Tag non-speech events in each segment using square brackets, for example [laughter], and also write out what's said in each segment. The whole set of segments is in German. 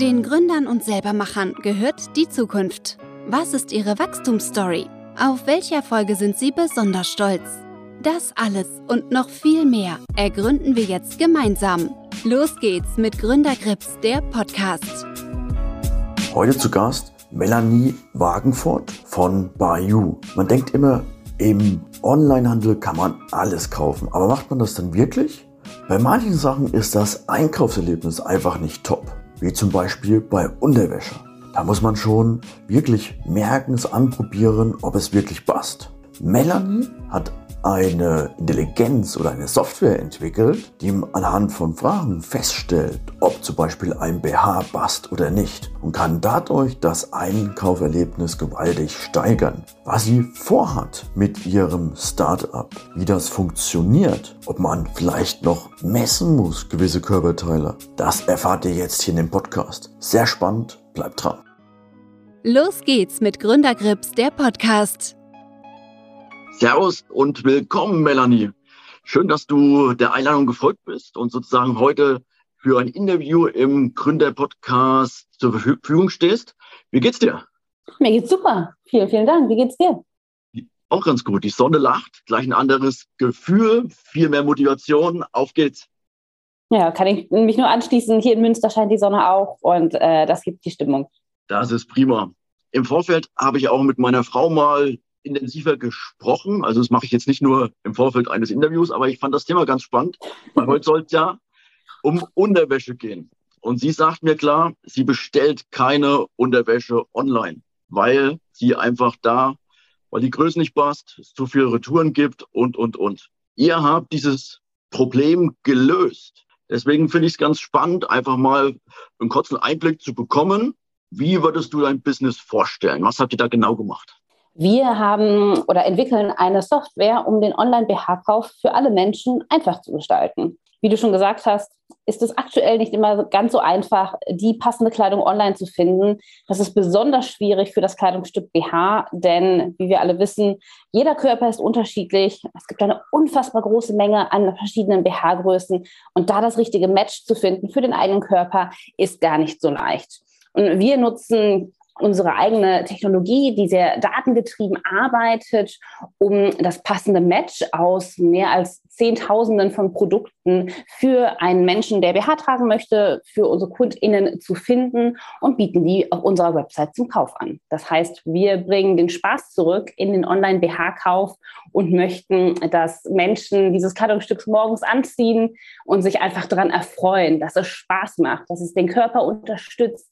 Den Gründern und Selbermachern gehört die Zukunft. Was ist ihre Wachstumsstory? Auf welche Erfolge sind sie besonders stolz? Das alles und noch viel mehr ergründen wir jetzt gemeinsam. Los geht's mit Gründergrips, der Podcast. Heute zu Gast Melanie Wagenfurt von Bayou. Man denkt immer, im Onlinehandel kann man alles kaufen, aber macht man das dann wirklich? Bei manchen Sachen ist das Einkaufserlebnis einfach nicht top wie zum Beispiel bei Unterwäsche. Da muss man schon wirklich merken, es anprobieren, ob es wirklich passt. Melanie hat eine Intelligenz oder eine Software entwickelt, die anhand von Fragen feststellt, ob zum Beispiel ein BH passt oder nicht und kann dadurch das Einkauferlebnis gewaltig steigern. Was sie vorhat mit ihrem Startup, wie das funktioniert, ob man vielleicht noch messen muss, gewisse Körperteile, das erfahrt ihr jetzt hier in dem Podcast. Sehr spannend, bleibt dran. Los geht's mit Gründergrips, der Podcast. Servus und willkommen, Melanie. Schön, dass du der Einladung gefolgt bist und sozusagen heute für ein Interview im Gründer-Podcast zur Verfügung stehst. Wie geht's dir? Mir geht's super. Vielen, vielen Dank. Wie geht's dir? Auch ganz gut. Die Sonne lacht, gleich ein anderes Gefühl, viel mehr Motivation. Auf geht's. Ja, kann ich mich nur anschließen. Hier in Münster scheint die Sonne auch und äh, das gibt die Stimmung. Das ist prima. Im Vorfeld habe ich auch mit meiner Frau mal intensiver gesprochen. Also das mache ich jetzt nicht nur im Vorfeld eines Interviews, aber ich fand das Thema ganz spannend, weil heute soll es ja um Unterwäsche gehen. Und sie sagt mir klar, sie bestellt keine Unterwäsche online, weil sie einfach da, weil die Größe nicht passt, es zu viele Retouren gibt und, und, und. Ihr habt dieses Problem gelöst. Deswegen finde ich es ganz spannend, einfach mal einen kurzen Einblick zu bekommen. Wie würdest du dein Business vorstellen? Was habt ihr da genau gemacht? Wir haben oder entwickeln eine Software, um den Online-BH-Kauf für alle Menschen einfach zu gestalten. Wie du schon gesagt hast, ist es aktuell nicht immer ganz so einfach, die passende Kleidung online zu finden. Das ist besonders schwierig für das Kleidungsstück BH, denn wie wir alle wissen, jeder Körper ist unterschiedlich. Es gibt eine unfassbar große Menge an verschiedenen BH-Größen und da das richtige Match zu finden für den eigenen Körper ist gar nicht so leicht. Und wir nutzen unsere eigene Technologie, die sehr datengetrieben arbeitet, um das passende Match aus mehr als Zehntausenden von Produkten für einen Menschen, der BH tragen möchte, für unsere KundInnen zu finden und bieten die auf unserer Website zum Kauf an. Das heißt, wir bringen den Spaß zurück in den Online-BH-Kauf und möchten, dass Menschen dieses Kleidungsstück morgens anziehen und sich einfach daran erfreuen, dass es Spaß macht, dass es den Körper unterstützt,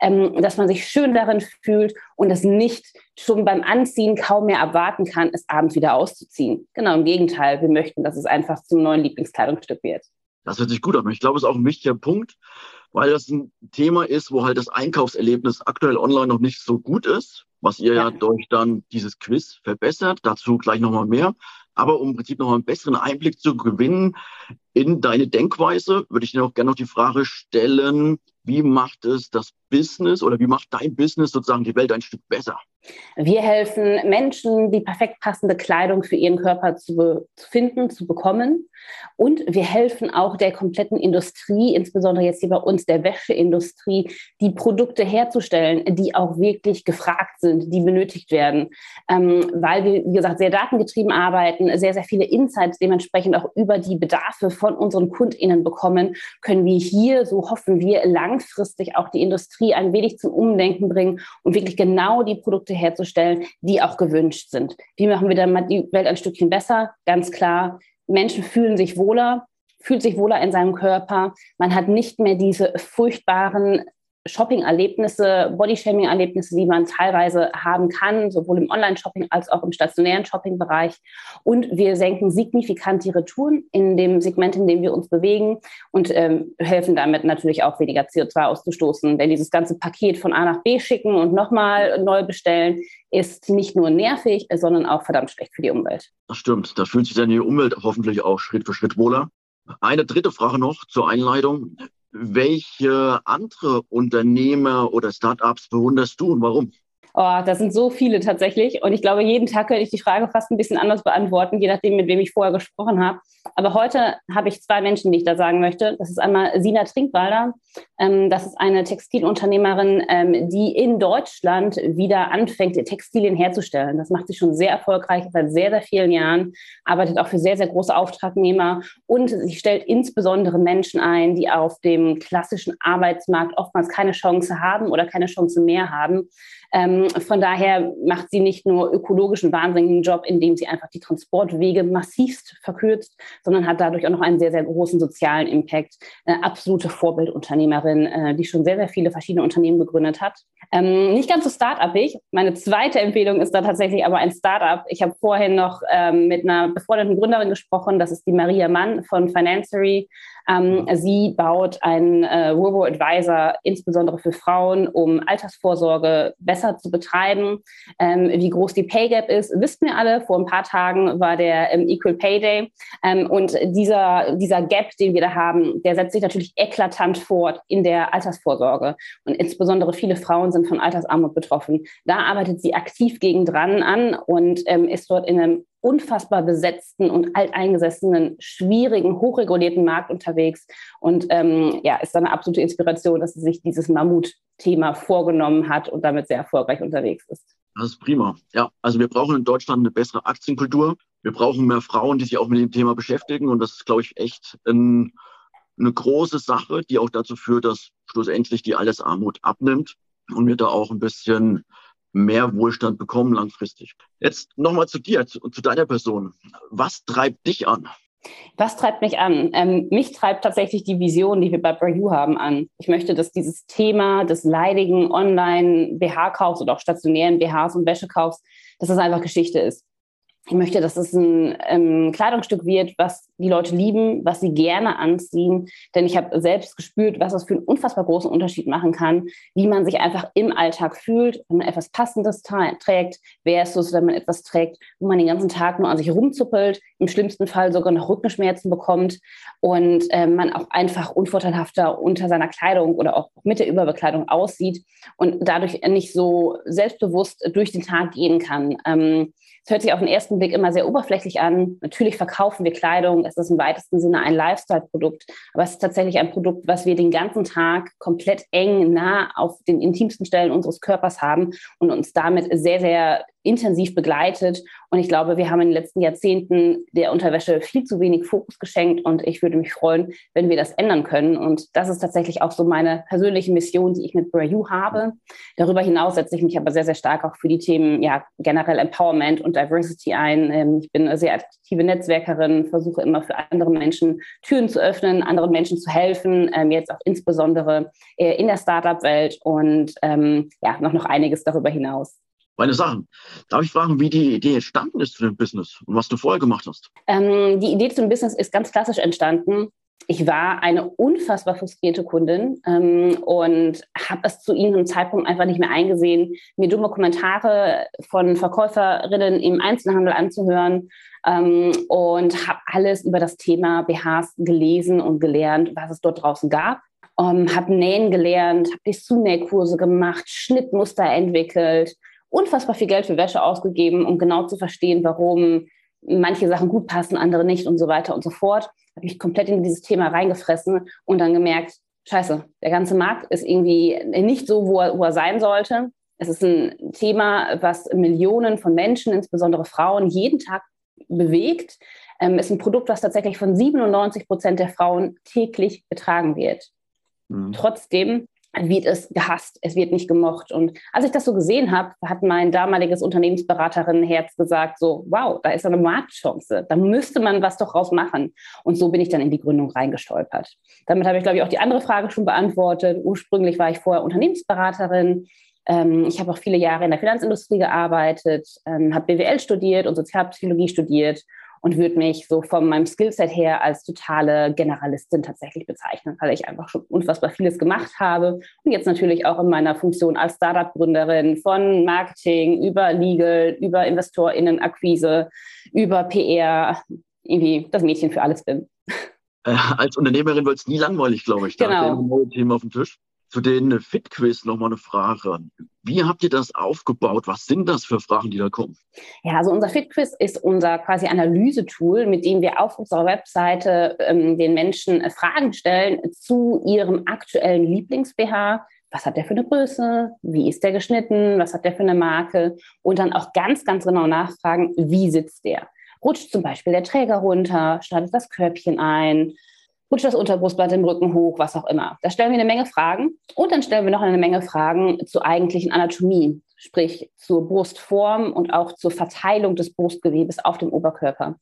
ähm, dass man sich schön darin fühlt und es nicht schon beim Anziehen kaum mehr erwarten kann, es abends wieder auszuziehen. Genau im Gegenteil, wir möchten, dass es einfach zum neuen Lieblingskleidungsstück wird. Das hört sich gut an. Ich glaube, es ist auch ein wichtiger Punkt, weil das ein Thema ist, wo halt das Einkaufserlebnis aktuell online noch nicht so gut ist, was ihr ja, ja durch dann dieses Quiz verbessert. Dazu gleich nochmal mehr. Aber um im Prinzip noch einen besseren Einblick zu gewinnen in deine Denkweise, würde ich dir auch gerne noch die Frage stellen, wie macht es das Business oder wie macht dein Business sozusagen die Welt ein Stück besser? Wir helfen Menschen, die perfekt passende Kleidung für ihren Körper zu, zu, finden, zu bekommen. Und wir helfen auch der kompletten Industrie, insbesondere jetzt hier bei uns der Wäscheindustrie, die Produkte herzustellen, die auch wirklich gefragt sind, die benötigt werden. Ähm, weil wir, wie gesagt, sehr datengetrieben arbeiten, sehr, sehr viele Insights dementsprechend auch über die Bedarfe von unseren KundInnen bekommen, können wir hier, so hoffen wir, langfristig auch die Industrie ein wenig zum Umdenken bringen und wirklich genau die Produkte herzustellen, die auch gewünscht sind. Wie machen wir dann die Welt ein Stückchen besser? Ganz klar, Menschen fühlen sich wohler, fühlt sich wohler in seinem Körper. Man hat nicht mehr diese furchtbaren Shopping-Erlebnisse, Body-Shaming-Erlebnisse, die man teilweise haben kann, sowohl im Online-Shopping als auch im stationären Shopping-Bereich. Und wir senken signifikant die Retouren in dem Segment, in dem wir uns bewegen und ähm, helfen damit natürlich auch weniger CO2 auszustoßen. Denn dieses ganze Paket von A nach B schicken und nochmal neu bestellen ist nicht nur nervig, sondern auch verdammt schlecht für die Umwelt. Das stimmt. Da fühlt sich dann die Umwelt hoffentlich auch Schritt für Schritt wohler. Eine dritte Frage noch zur Einleitung. Welche andere Unternehmer oder Startups bewunderst du und warum? Oh, das sind so viele tatsächlich. Und ich glaube, jeden Tag könnte ich die Frage fast ein bisschen anders beantworten, je nachdem, mit wem ich vorher gesprochen habe. Aber heute habe ich zwei Menschen, die ich da sagen möchte. Das ist einmal Sina Trinkwalder. Ähm, das ist eine Textilunternehmerin, ähm, die in Deutschland wieder anfängt, Textilien herzustellen. Das macht sie schon sehr erfolgreich seit sehr, sehr vielen Jahren, arbeitet auch für sehr, sehr große Auftragnehmer und sie stellt insbesondere Menschen ein, die auf dem klassischen Arbeitsmarkt oftmals keine Chance haben oder keine Chance mehr haben. Ähm, von daher macht sie nicht nur ökologischen wahnsinnigen Job, indem sie einfach die Transportwege massivst verkürzt, sondern hat dadurch auch noch einen sehr, sehr großen sozialen Impact. Eine absolute Vorbildunternehmerin, äh, die schon sehr, sehr viele verschiedene Unternehmen gegründet hat. Ähm, nicht ganz so start-upig. Meine zweite Empfehlung ist da tatsächlich aber ein Start-up. Ich habe vorhin noch ähm, mit einer befreundeten Gründerin gesprochen. Das ist die Maria Mann von Financery. Ähm, sie baut einen äh, Robo-Advisor insbesondere für Frauen, um Altersvorsorge besser zu betreiben. Ähm, wie groß die Pay Gap ist, wissen wir alle. Vor ein paar Tagen war der ähm, Equal Pay Day. Ähm, und dieser, dieser Gap, den wir da haben, der setzt sich natürlich eklatant fort in der Altersvorsorge. Und insbesondere viele Frauen sind von Altersarmut betroffen. Da arbeitet sie aktiv gegen dran an und ähm, ist dort in einem unfassbar besetzten und alteingesessenen, schwierigen, hochregulierten Markt unterwegs und ähm, ja, ist eine absolute Inspiration, dass sie sich dieses Mammut-Thema vorgenommen hat und damit sehr erfolgreich unterwegs ist. Das ist prima. Ja, also wir brauchen in Deutschland eine bessere Aktienkultur. Wir brauchen mehr Frauen, die sich auch mit dem Thema beschäftigen. Und das ist, glaube ich, echt ein, eine große Sache, die auch dazu führt, dass schlussendlich die Allesarmut abnimmt und wir da auch ein bisschen mehr Wohlstand bekommen langfristig. Jetzt nochmal zu dir und zu deiner Person. Was treibt dich an? Was treibt mich an? Ähm, mich treibt tatsächlich die Vision, die wir bei Brayu haben, an. Ich möchte, dass dieses Thema des leidigen Online-BH-Kaufs oder auch stationären BHs und Wäschekaufs, dass das einfach Geschichte ist ich möchte, dass es ein ähm, Kleidungsstück wird, was die Leute lieben, was sie gerne anziehen. Denn ich habe selbst gespürt, was das für einen unfassbar großen Unterschied machen kann, wie man sich einfach im Alltag fühlt, wenn man etwas Passendes trägt, versus wenn man etwas trägt, wo man den ganzen Tag nur an sich rumzuppelt, im schlimmsten Fall sogar noch Rückenschmerzen bekommt und äh, man auch einfach unvorteilhafter unter seiner Kleidung oder auch mit der Überbekleidung aussieht und dadurch nicht so selbstbewusst durch den Tag gehen kann. Ähm, es hört sich auf den ersten Blick immer sehr oberflächlich an. Natürlich verkaufen wir Kleidung. Es ist im weitesten Sinne ein Lifestyle-Produkt. Aber es ist tatsächlich ein Produkt, was wir den ganzen Tag komplett eng nah auf den intimsten Stellen unseres Körpers haben und uns damit sehr, sehr intensiv begleitet. Und ich glaube, wir haben in den letzten Jahrzehnten der Unterwäsche viel zu wenig Fokus geschenkt. Und ich würde mich freuen, wenn wir das ändern können. Und das ist tatsächlich auch so meine persönliche Mission, die ich mit Brayu habe. Darüber hinaus setze ich mich aber sehr, sehr stark auch für die Themen ja, generell Empowerment und Diversity ein. Ähm, ich bin eine sehr aktive Netzwerkerin, versuche immer für andere Menschen Türen zu öffnen, anderen Menschen zu helfen, ähm, jetzt auch insbesondere äh, in der Startup-Welt und ähm, ja, noch, noch einiges darüber hinaus meine Sachen. Darf ich fragen, wie die Idee entstanden ist für den Business und was du vorher gemacht hast? Ähm, die Idee zum Business ist ganz klassisch entstanden. Ich war eine unfassbar frustrierte Kundin ähm, und habe es zu ihnen Zeitpunkt einfach nicht mehr eingesehen, mir dumme Kommentare von Verkäuferinnen im Einzelhandel anzuhören ähm, und habe alles über das Thema BHs gelesen und gelernt, was es dort draußen gab. Ähm, habe Nähen gelernt, habe Dessous-Nähkurse gemacht, Schnittmuster entwickelt, unfassbar viel Geld für Wäsche ausgegeben, um genau zu verstehen, warum manche Sachen gut passen, andere nicht und so weiter und so fort. Habe mich komplett in dieses Thema reingefressen und dann gemerkt, scheiße, der ganze Markt ist irgendwie nicht so, wo er, wo er sein sollte. Es ist ein Thema, was Millionen von Menschen, insbesondere Frauen, jeden Tag bewegt. Ähm, ist ein Produkt, was tatsächlich von 97 Prozent der Frauen täglich getragen wird. Mhm. Trotzdem wird es gehasst, es wird nicht gemocht. Und als ich das so gesehen habe, hat mein damaliges Unternehmensberaterinnenherz gesagt, so, wow, da ist eine Marktchance, da müsste man was doch raus machen. Und so bin ich dann in die Gründung reingestolpert. Damit habe ich, glaube ich, auch die andere Frage schon beantwortet. Ursprünglich war ich vorher Unternehmensberaterin. Ähm, ich habe auch viele Jahre in der Finanzindustrie gearbeitet, ähm, habe BWL studiert und Sozialpsychologie studiert und würde mich so von meinem Skillset her als totale Generalistin tatsächlich bezeichnen, weil ich einfach schon unfassbar vieles gemacht habe und jetzt natürlich auch in meiner Funktion als Startup-Gründerin von Marketing über Legal, über InvestorInnenakquise, über PR irgendwie das Mädchen für alles bin. Äh, als Unternehmerin wird es nie langweilig, glaube ich. Da genau. neue Themen auf dem Tisch. Zu den Fit-Quiz nochmal eine Frage. Wie habt ihr das aufgebaut? Was sind das für Fragen, die da kommen? Ja, also unser Fit-Quiz ist unser quasi Analysetool, mit dem wir auf unserer Webseite ähm, den Menschen äh, Fragen stellen zu ihrem aktuellen Lieblings-BH. Was hat der für eine Größe? Wie ist der geschnitten? Was hat der für eine Marke? Und dann auch ganz, ganz genau nachfragen, wie sitzt der? Rutscht zum Beispiel der Träger runter? Schneidet das Körbchen ein? Rutscht das Unterbrustblatt im Rücken hoch, was auch immer. Da stellen wir eine Menge Fragen und dann stellen wir noch eine Menge Fragen zur eigentlichen Anatomie, sprich zur Brustform und auch zur Verteilung des Brustgewebes auf dem Oberkörper.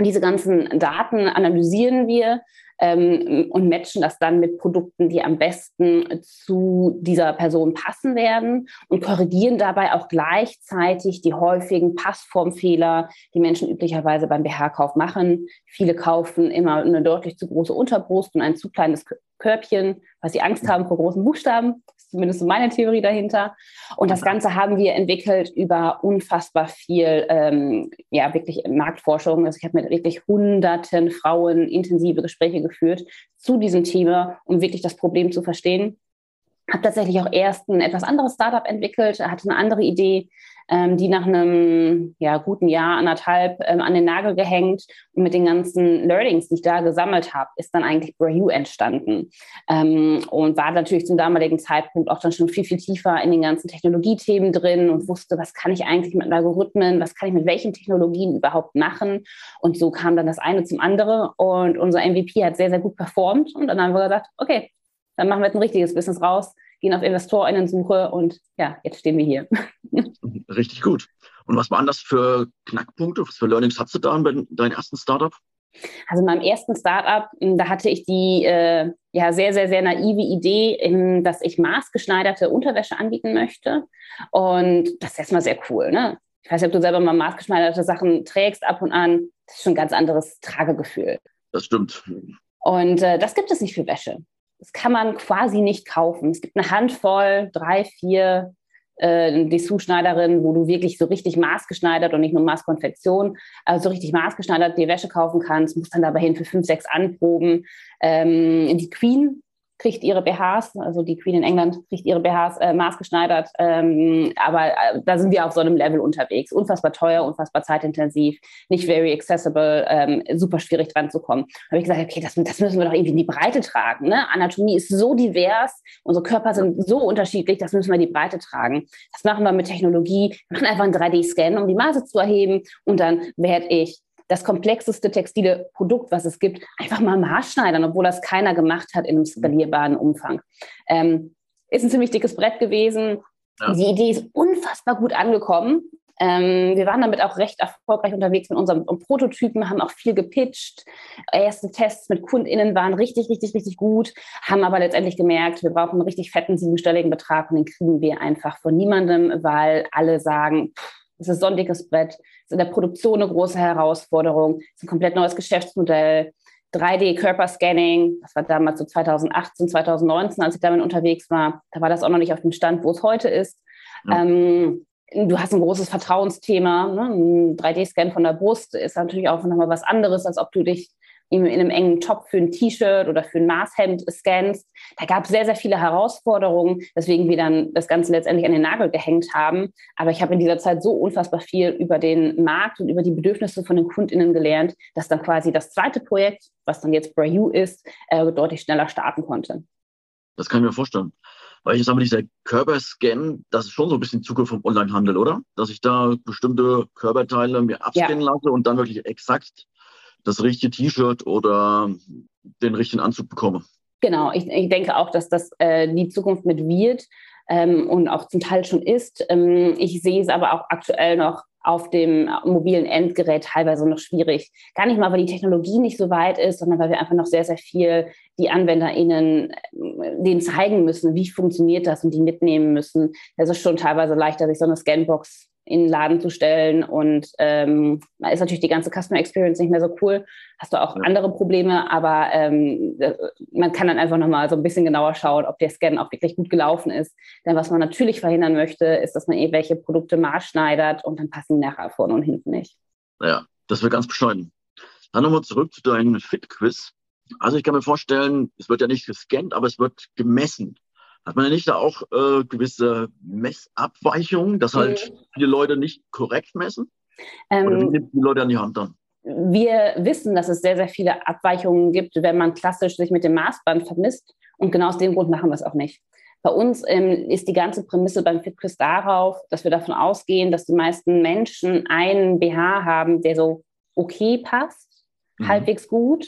Diese ganzen Daten analysieren wir ähm, und matchen das dann mit Produkten, die am besten zu dieser Person passen werden und korrigieren dabei auch gleichzeitig die häufigen Passformfehler, die Menschen üblicherweise beim BH-Kauf machen. Viele kaufen immer eine deutlich zu große Unterbrust und ein zu kleines Körbchen, weil sie Angst haben vor großen Buchstaben zumindest so meine Theorie dahinter. Und das Ganze haben wir entwickelt über unfassbar viel, ähm, ja, wirklich Marktforschung. Also ich habe mit wirklich hunderten Frauen intensive Gespräche geführt zu diesem Thema, um wirklich das Problem zu verstehen habe tatsächlich auch erst ein etwas anderes Startup entwickelt, hatte eine andere Idee, die nach einem ja, guten Jahr, anderthalb ähm, an den Nagel gehängt und mit den ganzen Learnings, die ich da gesammelt habe, ist dann eigentlich Brahu entstanden. Ähm, und war natürlich zum damaligen Zeitpunkt auch dann schon viel, viel tiefer in den ganzen Technologiethemen drin und wusste, was kann ich eigentlich mit Algorithmen, was kann ich mit welchen Technologien überhaupt machen. Und so kam dann das eine zum anderen und unser MVP hat sehr, sehr gut performt und dann haben wir gesagt, okay, dann machen wir jetzt ein richtiges Business raus, gehen auf Investorinnensuche und ja, jetzt stehen wir hier. [laughs] Richtig gut. Und was waren das für Knackpunkte, was für Learnings hattest du da bei deinem ersten Startup? Also in meinem ersten Startup, hm, da hatte ich die äh, ja sehr, sehr, sehr naive Idee, in, dass ich maßgeschneiderte Unterwäsche anbieten möchte. Und das ist erstmal sehr cool. Ne? Ich weiß nicht, ob du selber mal maßgeschneiderte Sachen trägst ab und an. Das ist schon ein ganz anderes Tragegefühl. Das stimmt. Und äh, das gibt es nicht für Wäsche. Das kann man quasi nicht kaufen. Es gibt eine Handvoll, drei, vier äh, Dessous-Schneiderinnen, wo du wirklich so richtig maßgeschneidert und nicht nur Maßkonfektion, also so richtig maßgeschneidert die Wäsche kaufen kannst, musst dann dabei hin für fünf, sechs Anproben. Ähm, die Queen kriegt ihre BHs, also die Queen in England kriegt ihre BHs äh, maßgeschneidert, ähm, aber äh, da sind wir auf so einem Level unterwegs. Unfassbar teuer, unfassbar zeitintensiv, nicht very accessible, ähm, super schwierig dran zu kommen. Da habe ich gesagt, okay, das, das, müssen wir doch irgendwie in die Breite tragen. Ne? Anatomie ist so divers, unsere Körper sind so unterschiedlich, das müssen wir in die Breite tragen. Das machen wir mit Technologie, wir machen einfach einen 3D-Scan, um die Maße zu erheben und dann werde ich das komplexeste textile Produkt, was es gibt, einfach mal maßschneidern, obwohl das keiner gemacht hat in einem skalierbaren Umfang. Ähm, ist ein ziemlich dickes Brett gewesen. Ja. Die Idee ist unfassbar gut angekommen. Ähm, wir waren damit auch recht erfolgreich unterwegs mit unserem Prototypen, haben auch viel gepitcht. Erste Tests mit KundInnen waren richtig, richtig, richtig gut, haben aber letztendlich gemerkt, wir brauchen einen richtig fetten siebenstelligen Betrag und den kriegen wir einfach von niemandem, weil alle sagen, es ist so ein dickes Brett, ist in der Produktion eine große Herausforderung, ist ein komplett neues Geschäftsmodell. 3D-Körperscanning, das war damals so 2018, 2019, als ich damit unterwegs war. Da war das auch noch nicht auf dem Stand, wo es heute ist. Ja. Ähm, du hast ein großes Vertrauensthema. Ne? Ein 3D-Scan von der Brust ist natürlich auch nochmal was anderes, als ob du dich in einem engen Top für ein T-Shirt oder für ein Maßhemd scannst. Da gab es sehr, sehr viele Herausforderungen, weswegen wir dann das Ganze letztendlich an den Nagel gehängt haben. Aber ich habe in dieser Zeit so unfassbar viel über den Markt und über die Bedürfnisse von den KundInnen gelernt, dass dann quasi das zweite Projekt, was dann jetzt Brayu ist, äh, deutlich schneller starten konnte. Das kann ich mir vorstellen. Weil ich sage mal, dieser Körperscan, das ist schon so ein bisschen Zukunft vom Onlinehandel, oder? Dass ich da bestimmte Körperteile mir abscannen ja. lasse und dann wirklich exakt das richtige T-Shirt oder den richtigen Anzug bekomme. Genau, ich, ich denke auch, dass das äh, die Zukunft mit wird ähm, und auch zum Teil schon ist. Ähm, ich sehe es aber auch aktuell noch auf dem mobilen Endgerät teilweise noch schwierig. Gar nicht mal, weil die Technologie nicht so weit ist, sondern weil wir einfach noch sehr, sehr viel die AnwenderInnen äh, denen zeigen müssen, wie funktioniert das und die mitnehmen müssen. Es ist schon teilweise leichter, sich so eine Scanbox in den Laden zu stellen. Und ähm, da ist natürlich die ganze Customer Experience nicht mehr so cool. Hast du auch ja. andere Probleme, aber ähm, äh, man kann dann einfach nochmal so ein bisschen genauer schauen, ob der Scan auch wirklich gut gelaufen ist. Denn was man natürlich verhindern möchte, ist, dass man irgendwelche Produkte maßschneidert und dann passen die nachher vorne und hinten nicht. Ja, das wird ganz beschleunigen. Dann nochmal zurück zu deinem Fit-Quiz. Also ich kann mir vorstellen, es wird ja nicht gescannt, aber es wird gemessen. Hat man ja nicht da auch äh, gewisse Messabweichungen, dass halt mhm. viele Leute nicht korrekt messen? Ähm, Oder wie nimmt die Leute an die Hand dann? Wir wissen, dass es sehr, sehr viele Abweichungen gibt, wenn man klassisch sich mit dem Maßband vermisst. Und genau aus dem Grund machen wir es auch nicht. Bei uns ähm, ist die ganze Prämisse beim FitQuiz darauf, dass wir davon ausgehen, dass die meisten Menschen einen BH haben, der so okay passt, mhm. halbwegs gut.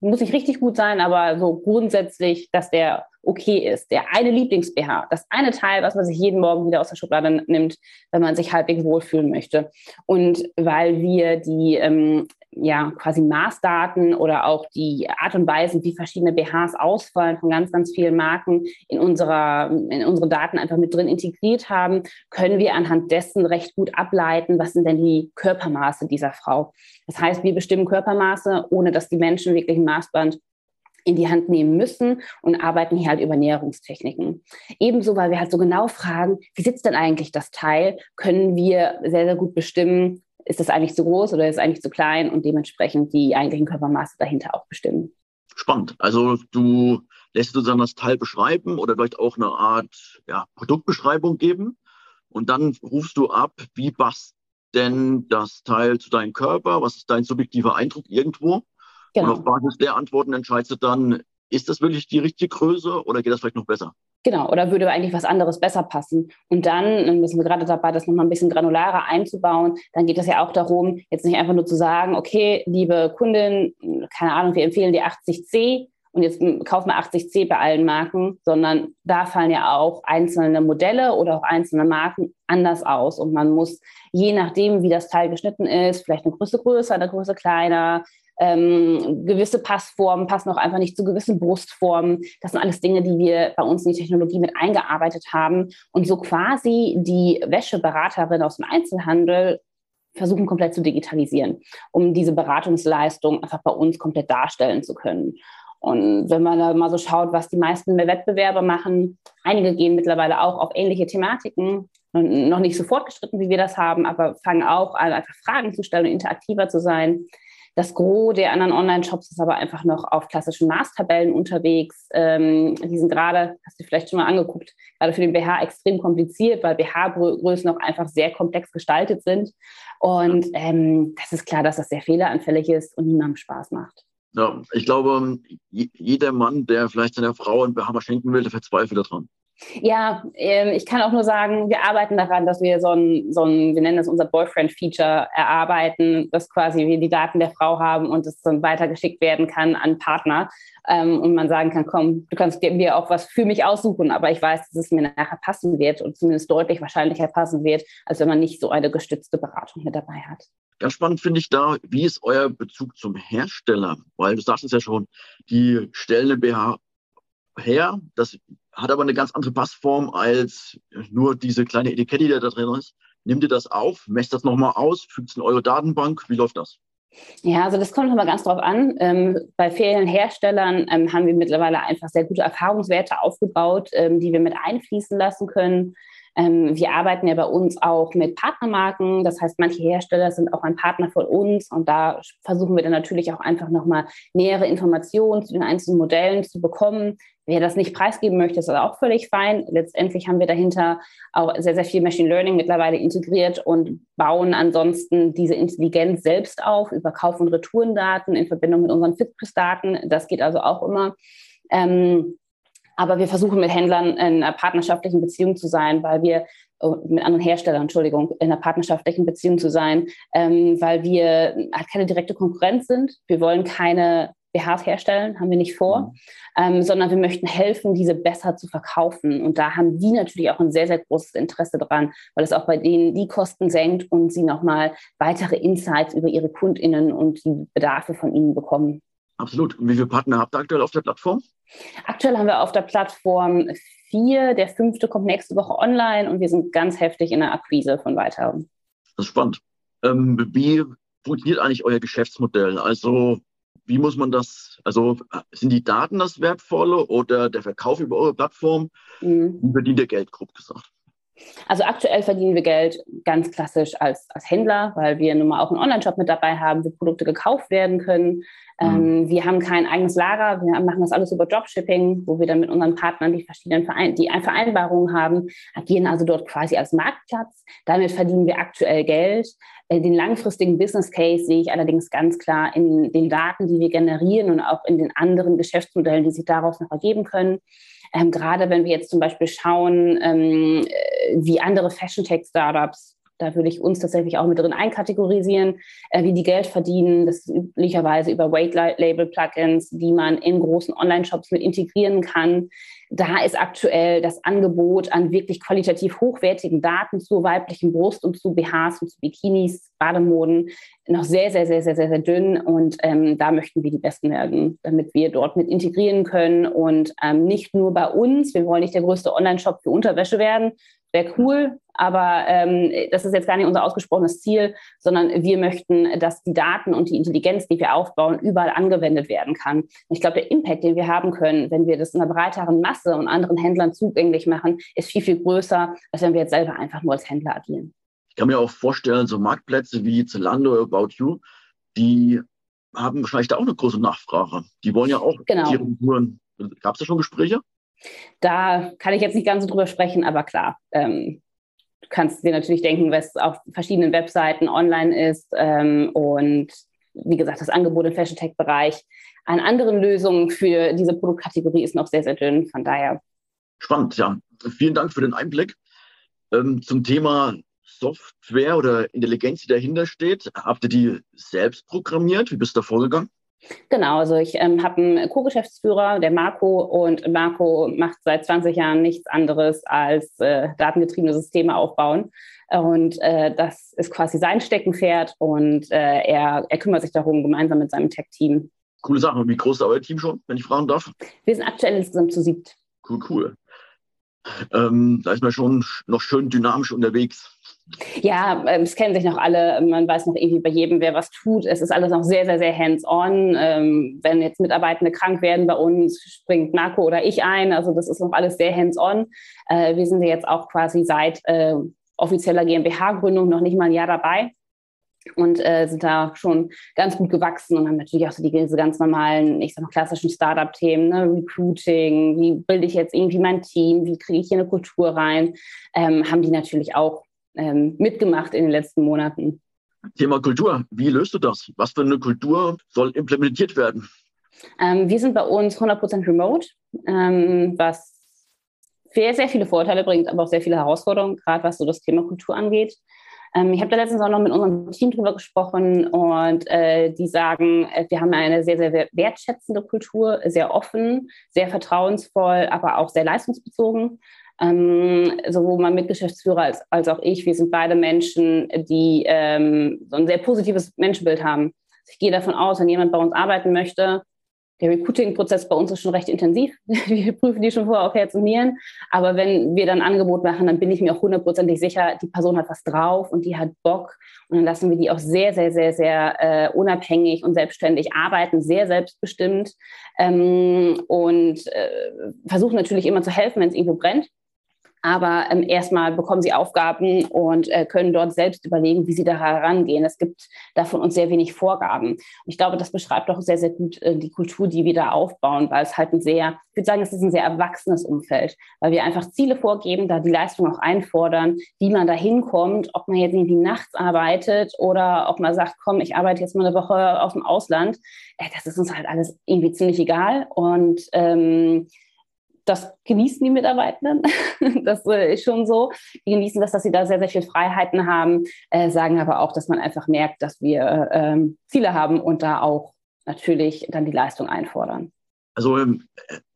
Muss nicht richtig gut sein, aber so grundsätzlich, dass der okay ist. Der eine Lieblings-BH, das eine Teil, was man sich jeden Morgen wieder aus der Schublade nimmt, wenn man sich halbwegs wohlfühlen möchte. Und weil wir die ähm, ja quasi Maßdaten oder auch die Art und Weise, wie verschiedene BHs ausfallen von ganz, ganz vielen Marken in unserer, in unsere Daten einfach mit drin integriert haben, können wir anhand dessen recht gut ableiten, was sind denn die Körpermaße dieser Frau. Das heißt, wir bestimmen Körpermaße, ohne dass die Menschen wirklich ein Maßband in die Hand nehmen müssen und arbeiten hier halt über Näherungstechniken. Ebenso, weil wir halt so genau fragen, wie sitzt denn eigentlich das Teil, können wir sehr, sehr gut bestimmen, ist das eigentlich zu groß oder ist es eigentlich zu klein und dementsprechend die eigentlichen Körpermaße dahinter auch bestimmen. Spannend. Also du lässt sozusagen das Teil beschreiben oder vielleicht auch eine Art ja, Produktbeschreibung geben und dann rufst du ab, wie passt denn das Teil zu deinem Körper, was ist dein subjektiver Eindruck irgendwo Genau. Und auf Basis der Antworten entscheidest du dann, ist das wirklich die richtige Größe oder geht das vielleicht noch besser? Genau, oder würde eigentlich was anderes besser passen? Und dann, dann sind wir gerade dabei, das nochmal ein bisschen granularer einzubauen. Dann geht es ja auch darum, jetzt nicht einfach nur zu sagen, okay, liebe Kundin, keine Ahnung, wir empfehlen die 80C und jetzt kaufen wir 80C bei allen Marken, sondern da fallen ja auch einzelne Modelle oder auch einzelne Marken anders aus. Und man muss, je nachdem, wie das Teil geschnitten ist, vielleicht eine Größe größer, eine Größe kleiner, ähm, gewisse Passformen passen auch einfach nicht zu gewissen Brustformen. Das sind alles Dinge, die wir bei uns in die Technologie mit eingearbeitet haben und so quasi die Wäscheberaterin aus dem Einzelhandel versuchen komplett zu digitalisieren, um diese Beratungsleistung einfach bei uns komplett darstellen zu können. Und wenn man da mal so schaut, was die meisten Wettbewerber machen, einige gehen mittlerweile auch auf ähnliche Thematiken, noch nicht so fortgeschritten, wie wir das haben, aber fangen auch an, einfach Fragen zu stellen und interaktiver zu sein. Das Gros der anderen Online-Shops ist aber einfach noch auf klassischen Maßtabellen unterwegs. Ähm, die sind gerade, hast du vielleicht schon mal angeguckt, gerade für den BH extrem kompliziert, weil BH-Größen auch einfach sehr komplex gestaltet sind. Und ähm, das ist klar, dass das sehr fehleranfällig ist und niemandem Spaß macht. Ja, ich glaube, jeder Mann, der vielleicht seiner Frau ein BH schenken will, der verzweifelt daran. Ja, ähm, ich kann auch nur sagen, wir arbeiten daran, dass wir so ein, so ein wir nennen das unser Boyfriend-Feature erarbeiten, dass quasi wir die Daten der Frau haben und es dann weitergeschickt werden kann an Partner ähm, und man sagen kann, komm, du kannst mir auch was für mich aussuchen, aber ich weiß, dass es mir nachher passen wird und zumindest deutlich wahrscheinlicher passen wird, als wenn man nicht so eine gestützte Beratung mit dabei hat. Ganz spannend finde ich da, wie ist euer Bezug zum Hersteller? Weil du sagst es ja schon, die stellen den BH her. Das hat aber eine ganz andere Passform als nur diese kleine Etikette, die da drin ist. Nimmt ihr das auf, messt das nochmal aus, fügt es in eure Datenbank? Wie läuft das? Ja, also das kommt nochmal ganz drauf an. Ähm, bei vielen Herstellern ähm, haben wir mittlerweile einfach sehr gute Erfahrungswerte aufgebaut, ähm, die wir mit einfließen lassen können. Ähm, wir arbeiten ja bei uns auch mit Partnermarken. Das heißt, manche Hersteller sind auch ein Partner von uns und da versuchen wir dann natürlich auch einfach nochmal nähere Informationen zu den einzelnen Modellen zu bekommen. Wer das nicht preisgeben möchte, ist auch völlig fein. Letztendlich haben wir dahinter auch sehr, sehr viel Machine Learning mittlerweile integriert und bauen ansonsten diese Intelligenz selbst auf über Kauf- und Retourendaten in Verbindung mit unseren Fitpress-Daten. Das geht also auch immer. Ähm, aber wir versuchen mit Händlern in einer partnerschaftlichen Beziehung zu sein, weil wir oh, mit anderen Herstellern, Entschuldigung, in einer partnerschaftlichen Beziehung zu sein, ähm, weil wir halt keine direkte Konkurrenz sind. Wir wollen keine BHs herstellen, haben wir nicht vor, mhm. ähm, sondern wir möchten helfen, diese besser zu verkaufen. Und da haben die natürlich auch ein sehr, sehr großes Interesse dran, weil es auch bei denen die Kosten senkt und sie nochmal weitere Insights über ihre KundInnen und die Bedarfe von ihnen bekommen. Absolut. Und wie viele Partner habt ihr aktuell auf der Plattform? Aktuell haben wir auf der Plattform vier. Der fünfte kommt nächste Woche online und wir sind ganz heftig in der Akquise von weiteren. Das ist spannend. Ähm, wie funktioniert eigentlich euer Geschäftsmodell? Also wie muss man das, also sind die Daten das Wertvolle oder der Verkauf über eure Plattform? Mhm. Wie verdient ihr Geld, grob gesagt? Also aktuell verdienen wir Geld ganz klassisch als, als Händler, weil wir nun mal auch einen Online-Shop mit dabei haben, wo Produkte gekauft werden können. Ähm, mhm. wir haben kein eigenes Lager, wir machen das alles über Dropshipping, wo wir dann mit unseren Partnern die verschiedenen Verein die Vereinbarungen haben, agieren also dort quasi als Marktplatz. Damit verdienen wir aktuell Geld. Äh, den langfristigen Business Case sehe ich allerdings ganz klar in den Daten, die wir generieren und auch in den anderen Geschäftsmodellen, die sich daraus noch ergeben können. Ähm, gerade wenn wir jetzt zum Beispiel schauen, ähm, äh, wie andere Fashion-Tech-Startups da würde ich uns tatsächlich auch mit drin einkategorisieren, äh, wie die Geld verdienen. Das ist üblicherweise über Weight-Label-Plugins, die man in großen Online-Shops mit integrieren kann. Da ist aktuell das Angebot an wirklich qualitativ hochwertigen Daten zu weiblichen Brust und zu BHs und zu Bikinis, Bademoden noch sehr, sehr, sehr, sehr, sehr, sehr dünn. Und ähm, da möchten wir die Besten werden, damit wir dort mit integrieren können und ähm, nicht nur bei uns. Wir wollen nicht der größte Online-Shop für Unterwäsche werden, wäre cool, aber ähm, das ist jetzt gar nicht unser ausgesprochenes Ziel, sondern wir möchten, dass die Daten und die Intelligenz, die wir aufbauen, überall angewendet werden kann. ich glaube, der Impact, den wir haben können, wenn wir das in einer breiteren Masse und anderen Händlern zugänglich machen, ist viel, viel größer, als wenn wir jetzt selber einfach nur als Händler agieren. Ich kann mir auch vorstellen, so Marktplätze wie Zalando About You, die haben wahrscheinlich da auch eine große Nachfrage. Die wollen ja auch genau. Gab es da schon Gespräche? Da kann ich jetzt nicht ganz so drüber sprechen, aber klar, ähm, du kannst dir natürlich denken, was auf verschiedenen Webseiten online ist ähm, und wie gesagt, das Angebot im Fashion Tech Bereich an anderen Lösungen für diese Produktkategorie ist noch sehr, sehr dünn. Von daher. Spannend, ja. Vielen Dank für den Einblick. Ähm, zum Thema Software oder Intelligenz, die dahinter steht. Habt ihr die selbst programmiert? Wie bist du da vorgegangen? Genau, also ich ähm, habe einen Co-Geschäftsführer, der Marco, und Marco macht seit 20 Jahren nichts anderes als äh, datengetriebene Systeme aufbauen. Und äh, das ist quasi sein Steckenpferd und äh, er, er kümmert sich darum gemeinsam mit seinem Tech-Team. Coole Sache. Wie groß ist euer Team schon, wenn ich fragen darf? Wir sind aktuell insgesamt zu siebt. Cool, cool. Ähm, da ist man schon noch schön dynamisch unterwegs. Ja, ähm, es kennen sich noch alle. Man weiß noch irgendwie bei jedem, wer was tut. Es ist alles noch sehr, sehr, sehr hands-on. Ähm, wenn jetzt Mitarbeitende krank werden bei uns, springt Marco oder ich ein. Also das ist noch alles sehr hands-on. Äh, wir sind jetzt auch quasi seit äh, offizieller GmbH-Gründung noch nicht mal ein Jahr dabei und äh, sind da schon ganz gut gewachsen und haben natürlich auch so die, diese ganz normalen, ich sag mal, klassischen Startup-Themen, ne? Recruiting, wie bilde ich jetzt irgendwie mein Team, wie kriege ich hier eine Kultur rein, ähm, haben die natürlich auch ähm, mitgemacht in den letzten Monaten. Thema Kultur, wie löst du das? Was für eine Kultur soll implementiert werden? Ähm, wir sind bei uns 100% remote, ähm, was sehr, sehr viele Vorteile bringt, aber auch sehr viele Herausforderungen, gerade was so das Thema Kultur angeht. Ähm, ich habe da letztens auch noch mit unserem Team drüber gesprochen und äh, die sagen, äh, wir haben eine sehr, sehr wertschätzende Kultur, sehr offen, sehr vertrauensvoll, aber auch sehr leistungsbezogen. Ähm, sowohl mein Mitgeschäftsführer als, als auch ich, wir sind beide Menschen, die ähm, so ein sehr positives Menschenbild haben. Ich gehe davon aus, wenn jemand bei uns arbeiten möchte, der Recruiting-Prozess bei uns ist schon recht intensiv. [laughs] Wir prüfen die schon vorher auf Herz und Nieren. Aber wenn wir dann ein Angebot machen, dann bin ich mir auch hundertprozentig sicher, die Person hat was drauf und die hat Bock. Und dann lassen wir die auch sehr, sehr, sehr, sehr äh, unabhängig und selbstständig arbeiten, sehr selbstbestimmt ähm, und äh, versuchen natürlich immer zu helfen, wenn es irgendwo brennt. Aber ähm, erstmal bekommen sie Aufgaben und äh, können dort selbst überlegen, wie sie da herangehen. Es gibt da von uns sehr wenig Vorgaben. Und ich glaube, das beschreibt auch sehr, sehr gut äh, die Kultur, die wir da aufbauen, weil es halt ein sehr, ich würde sagen, es ist ein sehr erwachsenes Umfeld, weil wir einfach Ziele vorgeben, da die Leistung auch einfordern, wie man da hinkommt, ob man jetzt irgendwie nachts arbeitet oder ob man sagt, komm, ich arbeite jetzt mal eine Woche aus dem Ausland. Äh, das ist uns halt alles irgendwie ziemlich egal. Und ähm, das genießen die Mitarbeitenden. [laughs] das äh, ist schon so. Die genießen das, dass sie da sehr, sehr viele Freiheiten haben, äh, sagen aber auch, dass man einfach merkt, dass wir ähm, Ziele haben und da auch natürlich dann die Leistung einfordern. Also ähm,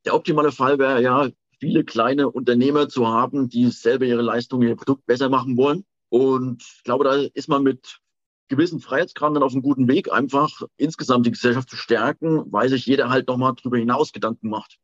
der optimale Fall wäre ja, viele kleine Unternehmer zu haben, die selber ihre Leistung, ihr Produkt besser machen wollen. Und ich glaube, da ist man mit gewissen Freiheitsgraden dann auf einem guten Weg, einfach insgesamt die Gesellschaft zu stärken, weil sich jeder halt nochmal darüber hinaus Gedanken macht.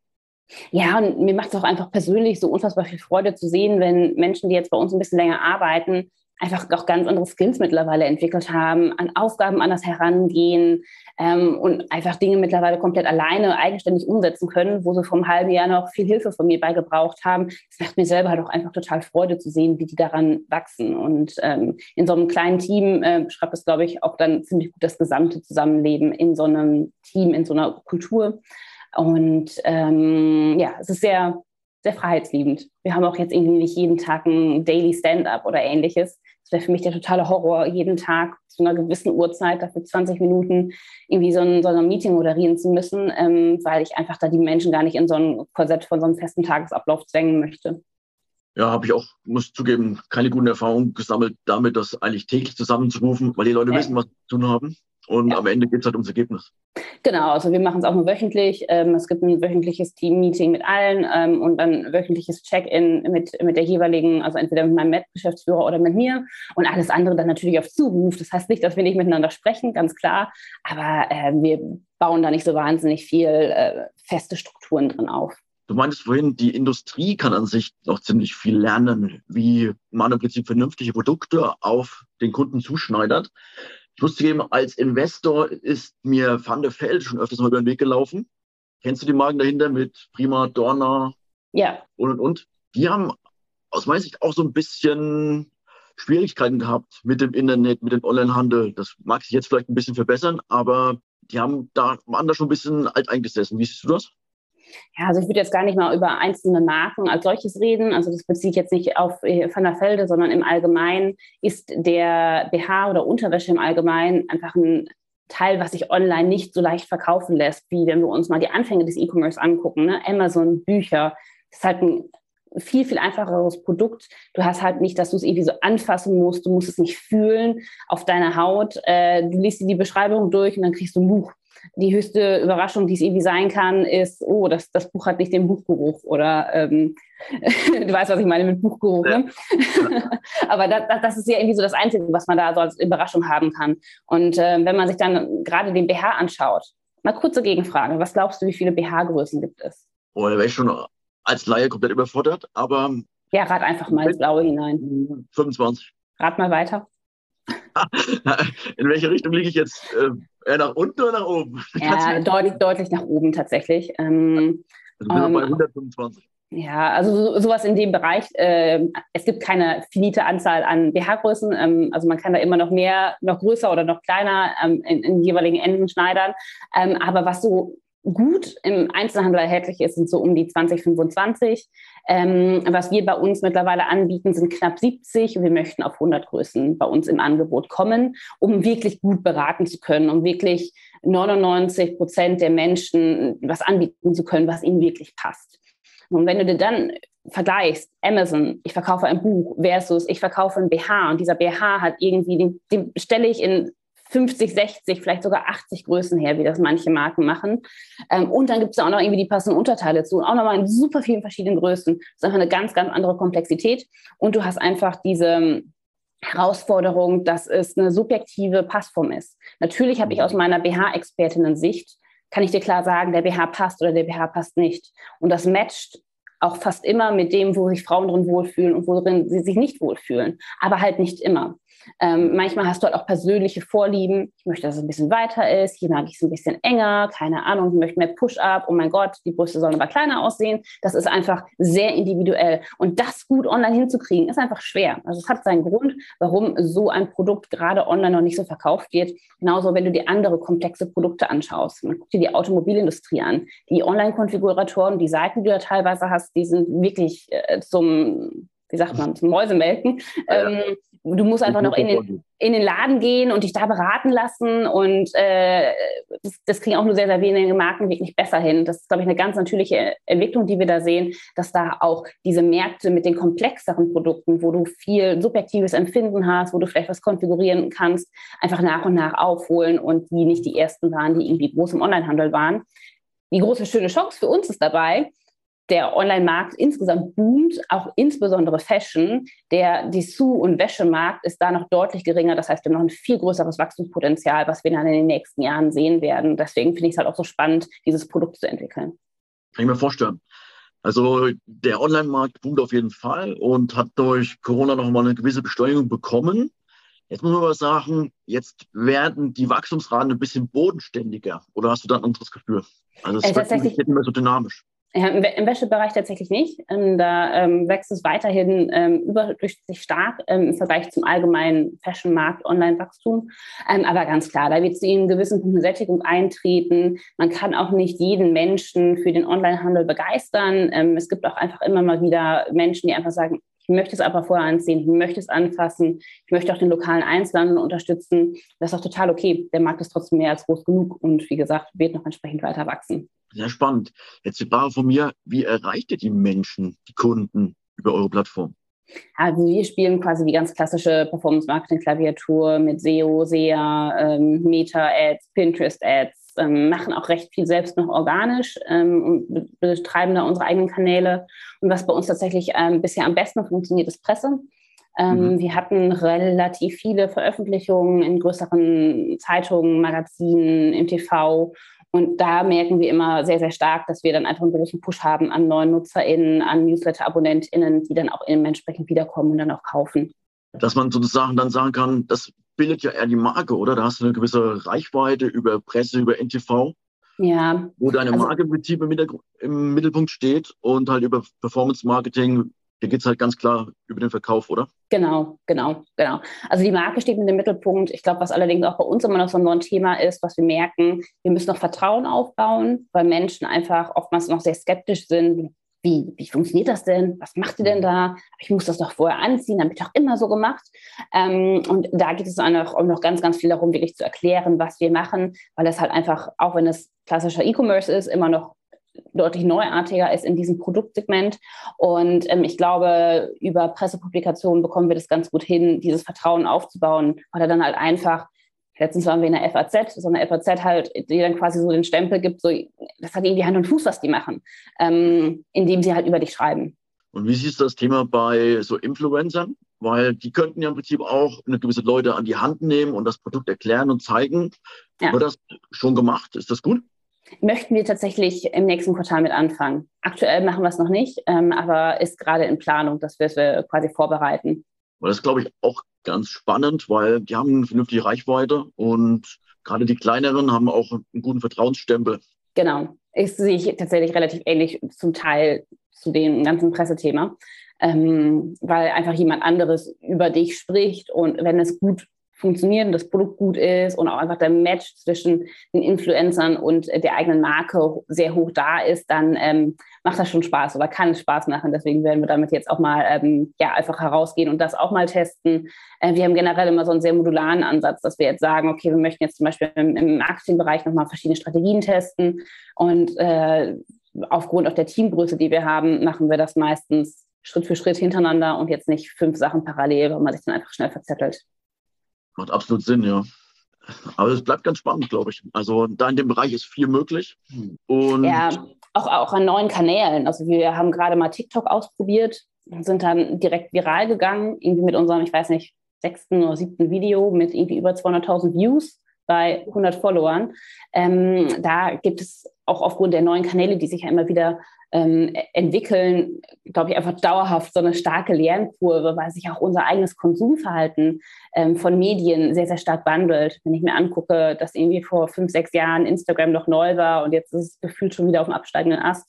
Ja, und mir macht es auch einfach persönlich so unfassbar viel Freude zu sehen, wenn Menschen, die jetzt bei uns ein bisschen länger arbeiten, einfach auch ganz andere Skills mittlerweile entwickelt haben, an Aufgaben anders herangehen ähm, und einfach Dinge mittlerweile komplett alleine eigenständig umsetzen können, wo sie vom halben Jahr noch viel Hilfe von mir beigebraucht haben. Das macht mir selber halt einfach total Freude zu sehen, wie die daran wachsen. Und ähm, in so einem kleinen Team äh, beschreibt es, glaube ich, auch dann ziemlich gut das gesamte Zusammenleben in so einem Team, in so einer Kultur. Und ähm, ja, es ist sehr, sehr freiheitsliebend. Wir haben auch jetzt irgendwie nicht jeden Tag ein Daily Stand-up oder ähnliches. Das wäre für mich der totale Horror, jeden Tag zu einer gewissen Uhrzeit dafür 20 Minuten irgendwie so ein, so ein Meeting moderieren zu müssen, ähm, weil ich einfach da die Menschen gar nicht in so ein Korsett von so einem festen Tagesablauf zwängen möchte. Ja, habe ich auch, muss zugeben, keine guten Erfahrungen gesammelt damit, das eigentlich täglich zusammenzurufen, weil die Leute ja. wissen, was sie zu tun haben. Und ja. am Ende geht es halt ums Ergebnis. Genau, also wir machen es auch nur wöchentlich. Ähm, es gibt ein wöchentliches Team-Meeting mit allen ähm, und dann wöchentliches Check-in mit, mit der jeweiligen, also entweder mit meinem Met-Geschäftsführer oder mit mir und alles andere dann natürlich auf Zuruf. Das heißt nicht, dass wir nicht miteinander sprechen, ganz klar, aber äh, wir bauen da nicht so wahnsinnig viel äh, feste Strukturen drin auf. Du meintest vorhin, die Industrie kann an sich noch ziemlich viel lernen, wie man im Prinzip vernünftige Produkte auf den Kunden zuschneidert. Ich muss zugeben, als Investor ist mir Van der Velde schon öfters mal über den Weg gelaufen. Kennst du die Marken dahinter mit Prima, Dorna ja. und und und? Die haben aus meiner Sicht auch so ein bisschen Schwierigkeiten gehabt mit dem Internet, mit dem Onlinehandel. Das mag sich jetzt vielleicht ein bisschen verbessern, aber die haben da, waren da schon ein bisschen alt eingesessen. Wie siehst du das? Ja, also ich würde jetzt gar nicht mal über einzelne Marken als solches reden. Also das beziehe ich jetzt nicht auf äh, Van der Velde, sondern im Allgemeinen ist der BH oder Unterwäsche im Allgemeinen einfach ein Teil, was sich online nicht so leicht verkaufen lässt, wie wenn wir uns mal die Anfänge des E-Commerce angucken. Ne? Amazon, Bücher, das ist halt ein viel, viel einfacheres Produkt. Du hast halt nicht, dass du es irgendwie so anfassen musst, du musst es nicht fühlen auf deiner Haut. Äh, du liest dir die Beschreibung durch und dann kriegst du ein Buch die höchste Überraschung, die es irgendwie sein kann, ist, oh, das, das Buch hat nicht den Buchgeruch oder ähm, [laughs] du weißt, was ich meine mit Buchgeruch. Ne? [laughs] Aber das, das, ist ja irgendwie so das Einzige, was man da so als Überraschung haben kann. Und äh, wenn man sich dann gerade den BH anschaut, mal kurze Gegenfrage, was glaubst du, wie viele BH-Größen gibt es? Oh, da wäre ich schon als Laie komplett überfordert, aber... Ja, rat einfach mal ins Blaue hinein. 25. Rat mal weiter. [laughs] In welche Richtung liege ich jetzt? Äh, eher nach unten oder nach oben? [laughs] Ja, deutlich, deutlich nach oben tatsächlich. Ähm, also wir ähm, bei 125. Ja, also so, sowas in dem Bereich. Äh, es gibt keine finite Anzahl an BH-Größen. Ähm, also man kann da immer noch mehr, noch größer oder noch kleiner ähm, in, in jeweiligen Enden schneidern. Ähm, aber was so gut im Einzelhandel erhältlich ist, sind so um die 2025. Ähm, was wir bei uns mittlerweile anbieten, sind knapp 70 und wir möchten auf 100 Größen bei uns im Angebot kommen, um wirklich gut beraten zu können, um wirklich 99 Prozent der Menschen was anbieten zu können, was ihnen wirklich passt. Und wenn du dir dann vergleichst, Amazon, ich verkaufe ein Buch versus ich verkaufe ein BH und dieser BH hat irgendwie, den, den stelle ich in 50, 60, vielleicht sogar 80 Größen her, wie das manche Marken machen. Ähm, und dann gibt es auch noch irgendwie die passenden Unterteile zu, auch nochmal in super vielen verschiedenen Größen. Das ist einfach eine ganz, ganz andere Komplexität. Und du hast einfach diese ähm, Herausforderung, dass es eine subjektive Passform ist. Natürlich habe ich aus meiner BH-Expertinnen-Sicht, kann ich dir klar sagen, der BH passt oder der BH passt nicht. Und das matcht auch fast immer mit dem, wo sich Frauen drin wohlfühlen und worin sie sich nicht wohlfühlen. Aber halt nicht immer. Ähm, manchmal hast du halt auch persönliche Vorlieben. Ich möchte, dass es ein bisschen weiter ist. Hier mag ich es ein bisschen enger. Keine Ahnung, ich möchte mehr Push-up. Oh mein Gott, die Brüste sollen aber kleiner aussehen. Das ist einfach sehr individuell. Und das gut online hinzukriegen, ist einfach schwer. Also es hat seinen Grund, warum so ein Produkt gerade online noch nicht so verkauft wird. Genauso, wenn du dir andere komplexe Produkte anschaust. Man guckt dir die Automobilindustrie an. Die Online-Konfiguratoren, die Seiten, die du da teilweise hast, die sind wirklich äh, zum wie sagt man, zum Mäusemelken. Ja, ja. Ähm, du musst einfach noch in den, in den Laden gehen und dich da beraten lassen. Und äh, das, das, kriegen auch nur sehr, sehr wenige Marken wirklich besser hin. Das ist, glaube ich, eine ganz natürliche Entwicklung, die wir da sehen, dass da auch diese Märkte mit den komplexeren Produkten, wo du viel subjektives Empfinden hast, wo du vielleicht was konfigurieren kannst, einfach nach und nach aufholen und die nicht die ersten waren, die irgendwie groß im Onlinehandel waren. Die große schöne Chance für uns ist dabei, der Online-Markt insgesamt boomt, auch insbesondere Fashion. Der Dessous- und Wäschemarkt ist da noch deutlich geringer. Das heißt, wir haben noch ein viel größeres Wachstumspotenzial, was wir dann in den nächsten Jahren sehen werden. Deswegen finde ich es halt auch so spannend, dieses Produkt zu entwickeln. Kann ich mir vorstellen. Also der Online-Markt boomt auf jeden Fall und hat durch Corona nochmal eine gewisse Beschleunigung bekommen. Jetzt muss man aber sagen, jetzt werden die Wachstumsraten ein bisschen bodenständiger. Oder hast du da ein anderes Gefühl? Also es äh, wird nicht mehr so dynamisch. Im Wäschebereich tatsächlich nicht. Ähm, da ähm, wächst es weiterhin ähm, überdurchschnittlich stark ähm, im Vergleich zum allgemeinen Fashion-Markt, Online-Wachstum. Ähm, aber ganz klar, da wird zu einem gewissen Punkt eine Sättigung eintreten. Man kann auch nicht jeden Menschen für den Online-Handel begeistern. Ähm, es gibt auch einfach immer mal wieder Menschen, die einfach sagen, ich möchte es aber vorher anziehen, ich möchte es anfassen, ich möchte auch den lokalen Einzelhandel unterstützen. Das ist auch total okay. Der Markt ist trotzdem mehr als groß genug und wie gesagt, wird noch entsprechend weiter wachsen. Sehr spannend. Jetzt die Frage von mir, wie erreicht ihr die Menschen, die Kunden über eure Plattform? Also wir spielen quasi die ganz klassische Performance-Marketing-Klaviatur mit SEO, SEA, ähm, Meta-Ads, Pinterest-Ads, ähm, machen auch recht viel selbst noch organisch ähm, und betreiben da unsere eigenen Kanäle. Und was bei uns tatsächlich ähm, bisher am besten funktioniert, ist Presse. Ähm, mhm. Wir hatten relativ viele Veröffentlichungen in größeren Zeitungen, Magazinen, im TV und da merken wir immer sehr, sehr stark, dass wir dann einfach einen großen Push haben an neuen NutzerInnen, an Newsletter-AbonnentInnen, die dann auch entsprechend wiederkommen und dann auch kaufen. Dass man sozusagen dann sagen kann, das bildet ja eher die Marke, oder? Da hast du eine gewisse Reichweite über Presse, über NTV. Ja. Wo deine also, Marke im Prinzip im Mittelpunkt steht und halt über Performance Marketing hier geht es halt ganz klar über den Verkauf, oder? Genau, genau, genau. Also die Marke steht in dem Mittelpunkt. Ich glaube, was allerdings auch bei uns immer noch so ein Thema ist, was wir merken, wir müssen noch Vertrauen aufbauen, weil Menschen einfach oftmals noch sehr skeptisch sind. Wie, wie funktioniert das denn? Was macht ihr denn mhm. da? Ich muss das doch vorher anziehen, habe ich doch immer so gemacht. Ähm, und da geht es auch noch ganz, ganz viel darum, wirklich zu erklären, was wir machen, weil es halt einfach, auch wenn es klassischer E-Commerce ist, immer noch deutlich neuartiger ist in diesem Produktsegment. Und ähm, ich glaube, über Pressepublikationen bekommen wir das ganz gut hin, dieses Vertrauen aufzubauen, weil er dann halt einfach, letztens waren wir in der FAZ, so eine FAZ halt, die dann quasi so den Stempel gibt, so, das hat irgendwie Hand und Fuß, was die machen, ähm, indem sie halt über dich schreiben. Und wie siehst du das Thema bei so Influencern? Weil die könnten ja im Prinzip auch eine gewisse Leute an die Hand nehmen und das Produkt erklären und zeigen. Ja. Wird das schon gemacht? Ist das gut? Möchten wir tatsächlich im nächsten Quartal mit anfangen. Aktuell machen wir es noch nicht, ähm, aber ist gerade in Planung, dass wir es äh, quasi vorbereiten. Das ist, glaube ich, auch ganz spannend, weil die haben eine vernünftige Reichweite und gerade die kleineren haben auch einen guten Vertrauensstempel. Genau. Ich sehe ich tatsächlich relativ ähnlich zum Teil zu dem ganzen Pressethema, ähm, weil einfach jemand anderes über dich spricht und wenn es gut funktionieren, das Produkt gut ist und auch einfach der Match zwischen den Influencern und der eigenen Marke sehr hoch da ist, dann ähm, macht das schon Spaß oder kann Spaß machen. Deswegen werden wir damit jetzt auch mal ähm, ja, einfach herausgehen und das auch mal testen. Äh, wir haben generell immer so einen sehr modularen Ansatz, dass wir jetzt sagen, okay, wir möchten jetzt zum Beispiel im, im Marketingbereich nochmal verschiedene Strategien testen und äh, aufgrund auch der Teamgröße, die wir haben, machen wir das meistens Schritt für Schritt hintereinander und jetzt nicht fünf Sachen parallel, weil man sich dann einfach schnell verzettelt. Macht absolut Sinn, ja. Aber es bleibt ganz spannend, glaube ich. Also da in dem Bereich ist viel möglich. Und ja, auch, auch an neuen Kanälen. Also wir haben gerade mal TikTok ausprobiert und sind dann direkt viral gegangen, irgendwie mit unserem, ich weiß nicht, sechsten oder siebten Video mit irgendwie über 200.000 Views bei 100 Followern. Ähm, da gibt es auch aufgrund der neuen Kanäle, die sich ja immer wieder ähm, entwickeln, glaube ich, einfach dauerhaft so eine starke Lernkurve, weil sich auch unser eigenes Konsumverhalten ähm, von Medien sehr, sehr stark wandelt. Wenn ich mir angucke, dass irgendwie vor fünf, sechs Jahren Instagram noch neu war und jetzt ist es gefühlt schon wieder auf dem absteigenden Ast.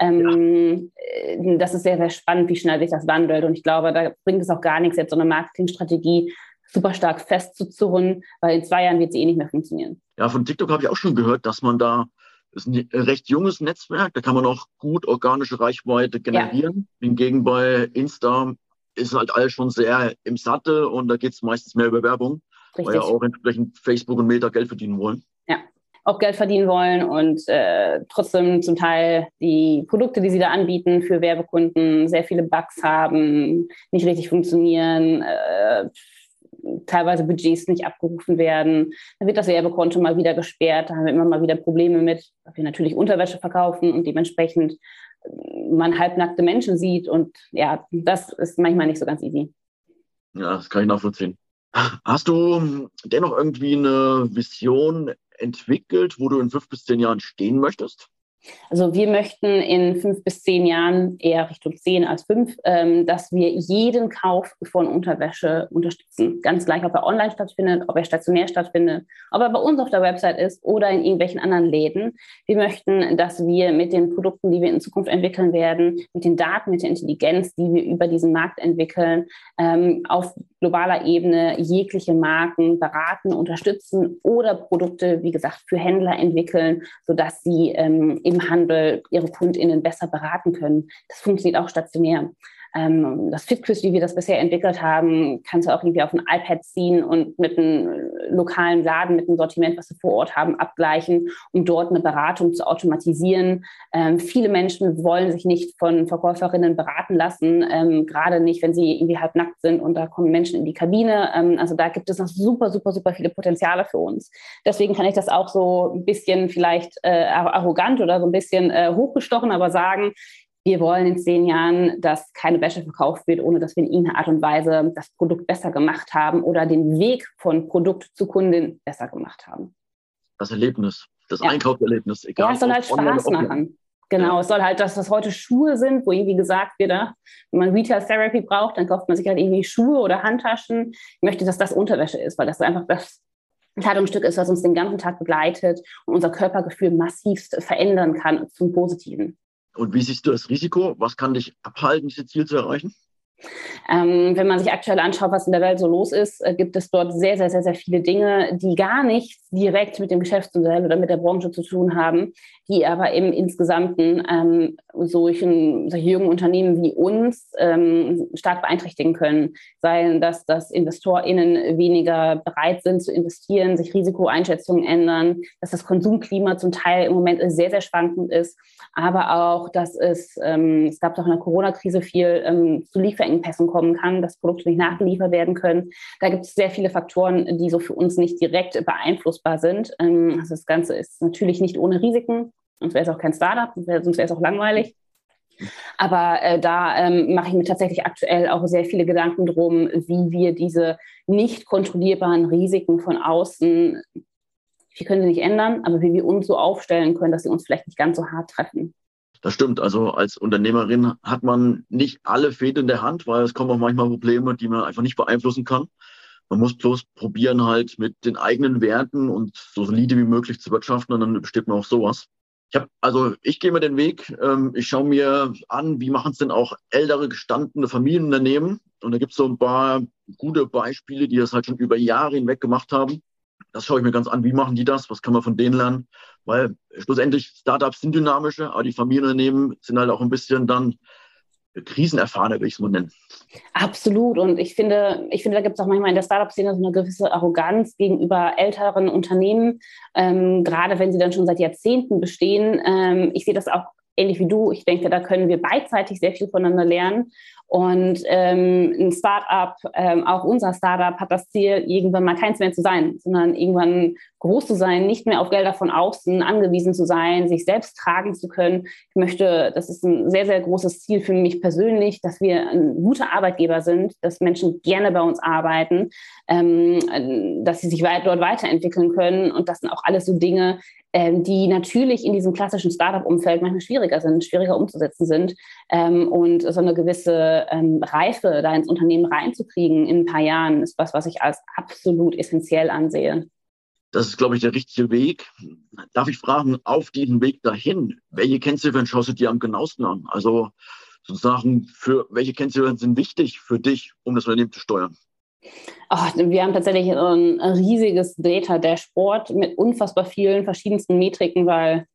Ähm, ja. Äh, das ist sehr, sehr spannend, wie schnell sich das wandelt. Und ich glaube, da bringt es auch gar nichts, jetzt so eine Marketingstrategie super stark festzuzurren, weil in zwei Jahren wird sie eh nicht mehr funktionieren. Ja, von TikTok habe ich auch schon gehört, dass man da ist ein recht junges Netzwerk, da kann man auch gut organische Reichweite generieren. Ja. Hingegen bei Insta ist halt alles schon sehr im Sattel und da geht es meistens mehr über Werbung, Richtig. weil ja auch entsprechend Facebook und Meta Geld verdienen wollen. Ja, auch Geld verdienen wollen und äh, trotzdem zum Teil die Produkte, die sie da anbieten für Werbekunden, sehr viele Bugs haben, nicht richtig funktionieren. Äh, teilweise Budgets nicht abgerufen werden. Dann wird das Werbekonto mal wieder gesperrt. Da haben wir immer mal wieder Probleme mit, weil wir natürlich Unterwäsche verkaufen und dementsprechend äh, man halbnackte Menschen sieht. Und ja, das ist manchmal nicht so ganz easy. Ja, das kann ich nachvollziehen. Hast du dennoch irgendwie eine Vision entwickelt, wo du in fünf bis zehn Jahren stehen möchtest? Also wir möchten in fünf bis zehn Jahren, eher Richtung zehn als fünf, ähm, dass wir jeden Kauf von Unterwäsche unterstützen. Ganz gleich, ob er online stattfindet, ob er stationär stattfindet, ob er bei uns auf der Website ist oder in irgendwelchen anderen Läden. Wir möchten, dass wir mit den Produkten, die wir in Zukunft entwickeln werden, mit den Daten, mit der Intelligenz, die wir über diesen Markt entwickeln, ähm, auf globaler Ebene jegliche Marken beraten, unterstützen oder Produkte, wie gesagt, für Händler entwickeln, sodass sie ähm, im Handel ihre KundInnen besser beraten können. Das funktioniert auch stationär. Ähm, das FitQuiz, wie wir das bisher entwickelt haben, kannst du auch irgendwie auf ein iPad ziehen und mit einem lokalen Laden, mit einem Sortiment, was wir vor Ort haben, abgleichen, um dort eine Beratung zu automatisieren. Ähm, viele Menschen wollen sich nicht von Verkäuferinnen beraten lassen, ähm, gerade nicht, wenn sie irgendwie halb nackt sind und da kommen Menschen in die Kabine. Ähm, also da gibt es noch super, super, super viele Potenziale für uns. Deswegen kann ich das auch so ein bisschen vielleicht äh, arrogant oder so ein bisschen äh, hochgestochen, aber sagen, wir wollen in zehn Jahren, dass keine Wäsche verkauft wird, ohne dass wir in irgendeiner Art und Weise das Produkt besser gemacht haben oder den Weg von Produkt zu Kundin besser gemacht haben. Das Erlebnis, das ja. Einkaufserlebnis, egal. Ja, es soll halt Spaß machen. Genau, ja. es soll halt, dass das heute Schuhe sind, wo irgendwie gesagt wird, ah, wenn man Retail Therapy braucht, dann kauft man sich halt irgendwie Schuhe oder Handtaschen. Ich möchte, dass das Unterwäsche ist, weil das einfach das Kleidungsstück ist, was uns den ganzen Tag begleitet und unser Körpergefühl massivst verändern kann zum Positiven. Und wie siehst du das Risiko? Was kann dich abhalten, dieses Ziel zu erreichen? Ähm, wenn man sich aktuell anschaut, was in der Welt so los ist, äh, gibt es dort sehr, sehr, sehr, sehr viele Dinge, die gar nichts direkt mit dem Geschäftsmodell oder mit der Branche zu tun haben, die aber im Insgesamten ähm, solchen, solche jungen Unternehmen wie uns ähm, stark beeinträchtigen können. Seien das, dass InvestorInnen weniger bereit sind zu investieren, sich Risikoeinschätzungen ändern, dass das Konsumklima zum Teil im Moment sehr, sehr schwankend ist, aber auch, dass es, ähm, es gab doch in der Corona-Krise viel ähm, zu Lieferengpässen Lieferengpässen kommen kann, dass Produkte nicht nachgeliefert werden können. Da gibt es sehr viele Faktoren, die so für uns nicht direkt beeinflussbar sind. Ähm, also das Ganze ist natürlich nicht ohne Risiken, sonst wäre es auch kein Startup, sonst wäre es auch langweilig. Aber äh, da ähm, mache ich mir tatsächlich aktuell auch sehr viele Gedanken drum, wie wir diese nicht kontrollierbaren Risiken von außen, wir können sie nicht ändern, aber wie wir uns so aufstellen können, dass sie uns vielleicht nicht ganz so hart treffen. Das stimmt. Also als Unternehmerin hat man nicht alle Fäden in der Hand, weil es kommen auch manchmal Probleme, die man einfach nicht beeinflussen kann. Man muss bloß probieren, halt mit den eigenen Werten und so solide wie möglich zu wirtschaften und dann besteht man auch sowas. Ich habe, also ich gehe mir den Weg, ähm, ich schaue mir an, wie machen es denn auch ältere, gestandene Familienunternehmen. Und da gibt es so ein paar gute Beispiele, die das halt schon über Jahre hinweg gemacht haben. Das schaue ich mir ganz an, wie machen die das, was kann man von denen lernen, weil schlussendlich Startups sind dynamische, aber die Familienunternehmen sind halt auch ein bisschen dann krisenerfahrener, will ich es mal nennen. Absolut. Und ich finde, ich finde, da gibt es auch manchmal in der Startup-Szene so eine gewisse Arroganz gegenüber älteren Unternehmen, ähm, gerade wenn sie dann schon seit Jahrzehnten bestehen. Ähm, ich sehe das auch ähnlich wie du. Ich denke, da können wir beidseitig sehr viel voneinander lernen. Und ähm, ein Startup, ähm, auch unser Startup, hat das Ziel, irgendwann mal keins mehr zu sein, sondern irgendwann groß zu sein, nicht mehr auf Gelder von außen angewiesen zu sein, sich selbst tragen zu können. Ich möchte, das ist ein sehr, sehr großes Ziel für mich persönlich, dass wir ein guter Arbeitgeber sind, dass Menschen gerne bei uns arbeiten, ähm, dass sie sich weit, dort weiterentwickeln können. Und das sind auch alles so Dinge, ähm, die natürlich in diesem klassischen Startup-Umfeld manchmal schwieriger sind, schwieriger umzusetzen sind. Ähm, und so eine gewisse ähm, Reife da ins Unternehmen reinzukriegen in ein paar Jahren ist was, was ich als absolut essentiell ansehe. Das ist, glaube ich, der richtige Weg. Darf ich fragen, auf diesem Weg dahin, welche Kennziffern schaust du dir am genauesten an? Also sozusagen, für welche Kennziffern sind wichtig für dich, um das Unternehmen zu steuern? Oh, wir haben tatsächlich ein riesiges Data-Dashboard mit unfassbar vielen verschiedensten Metriken, weil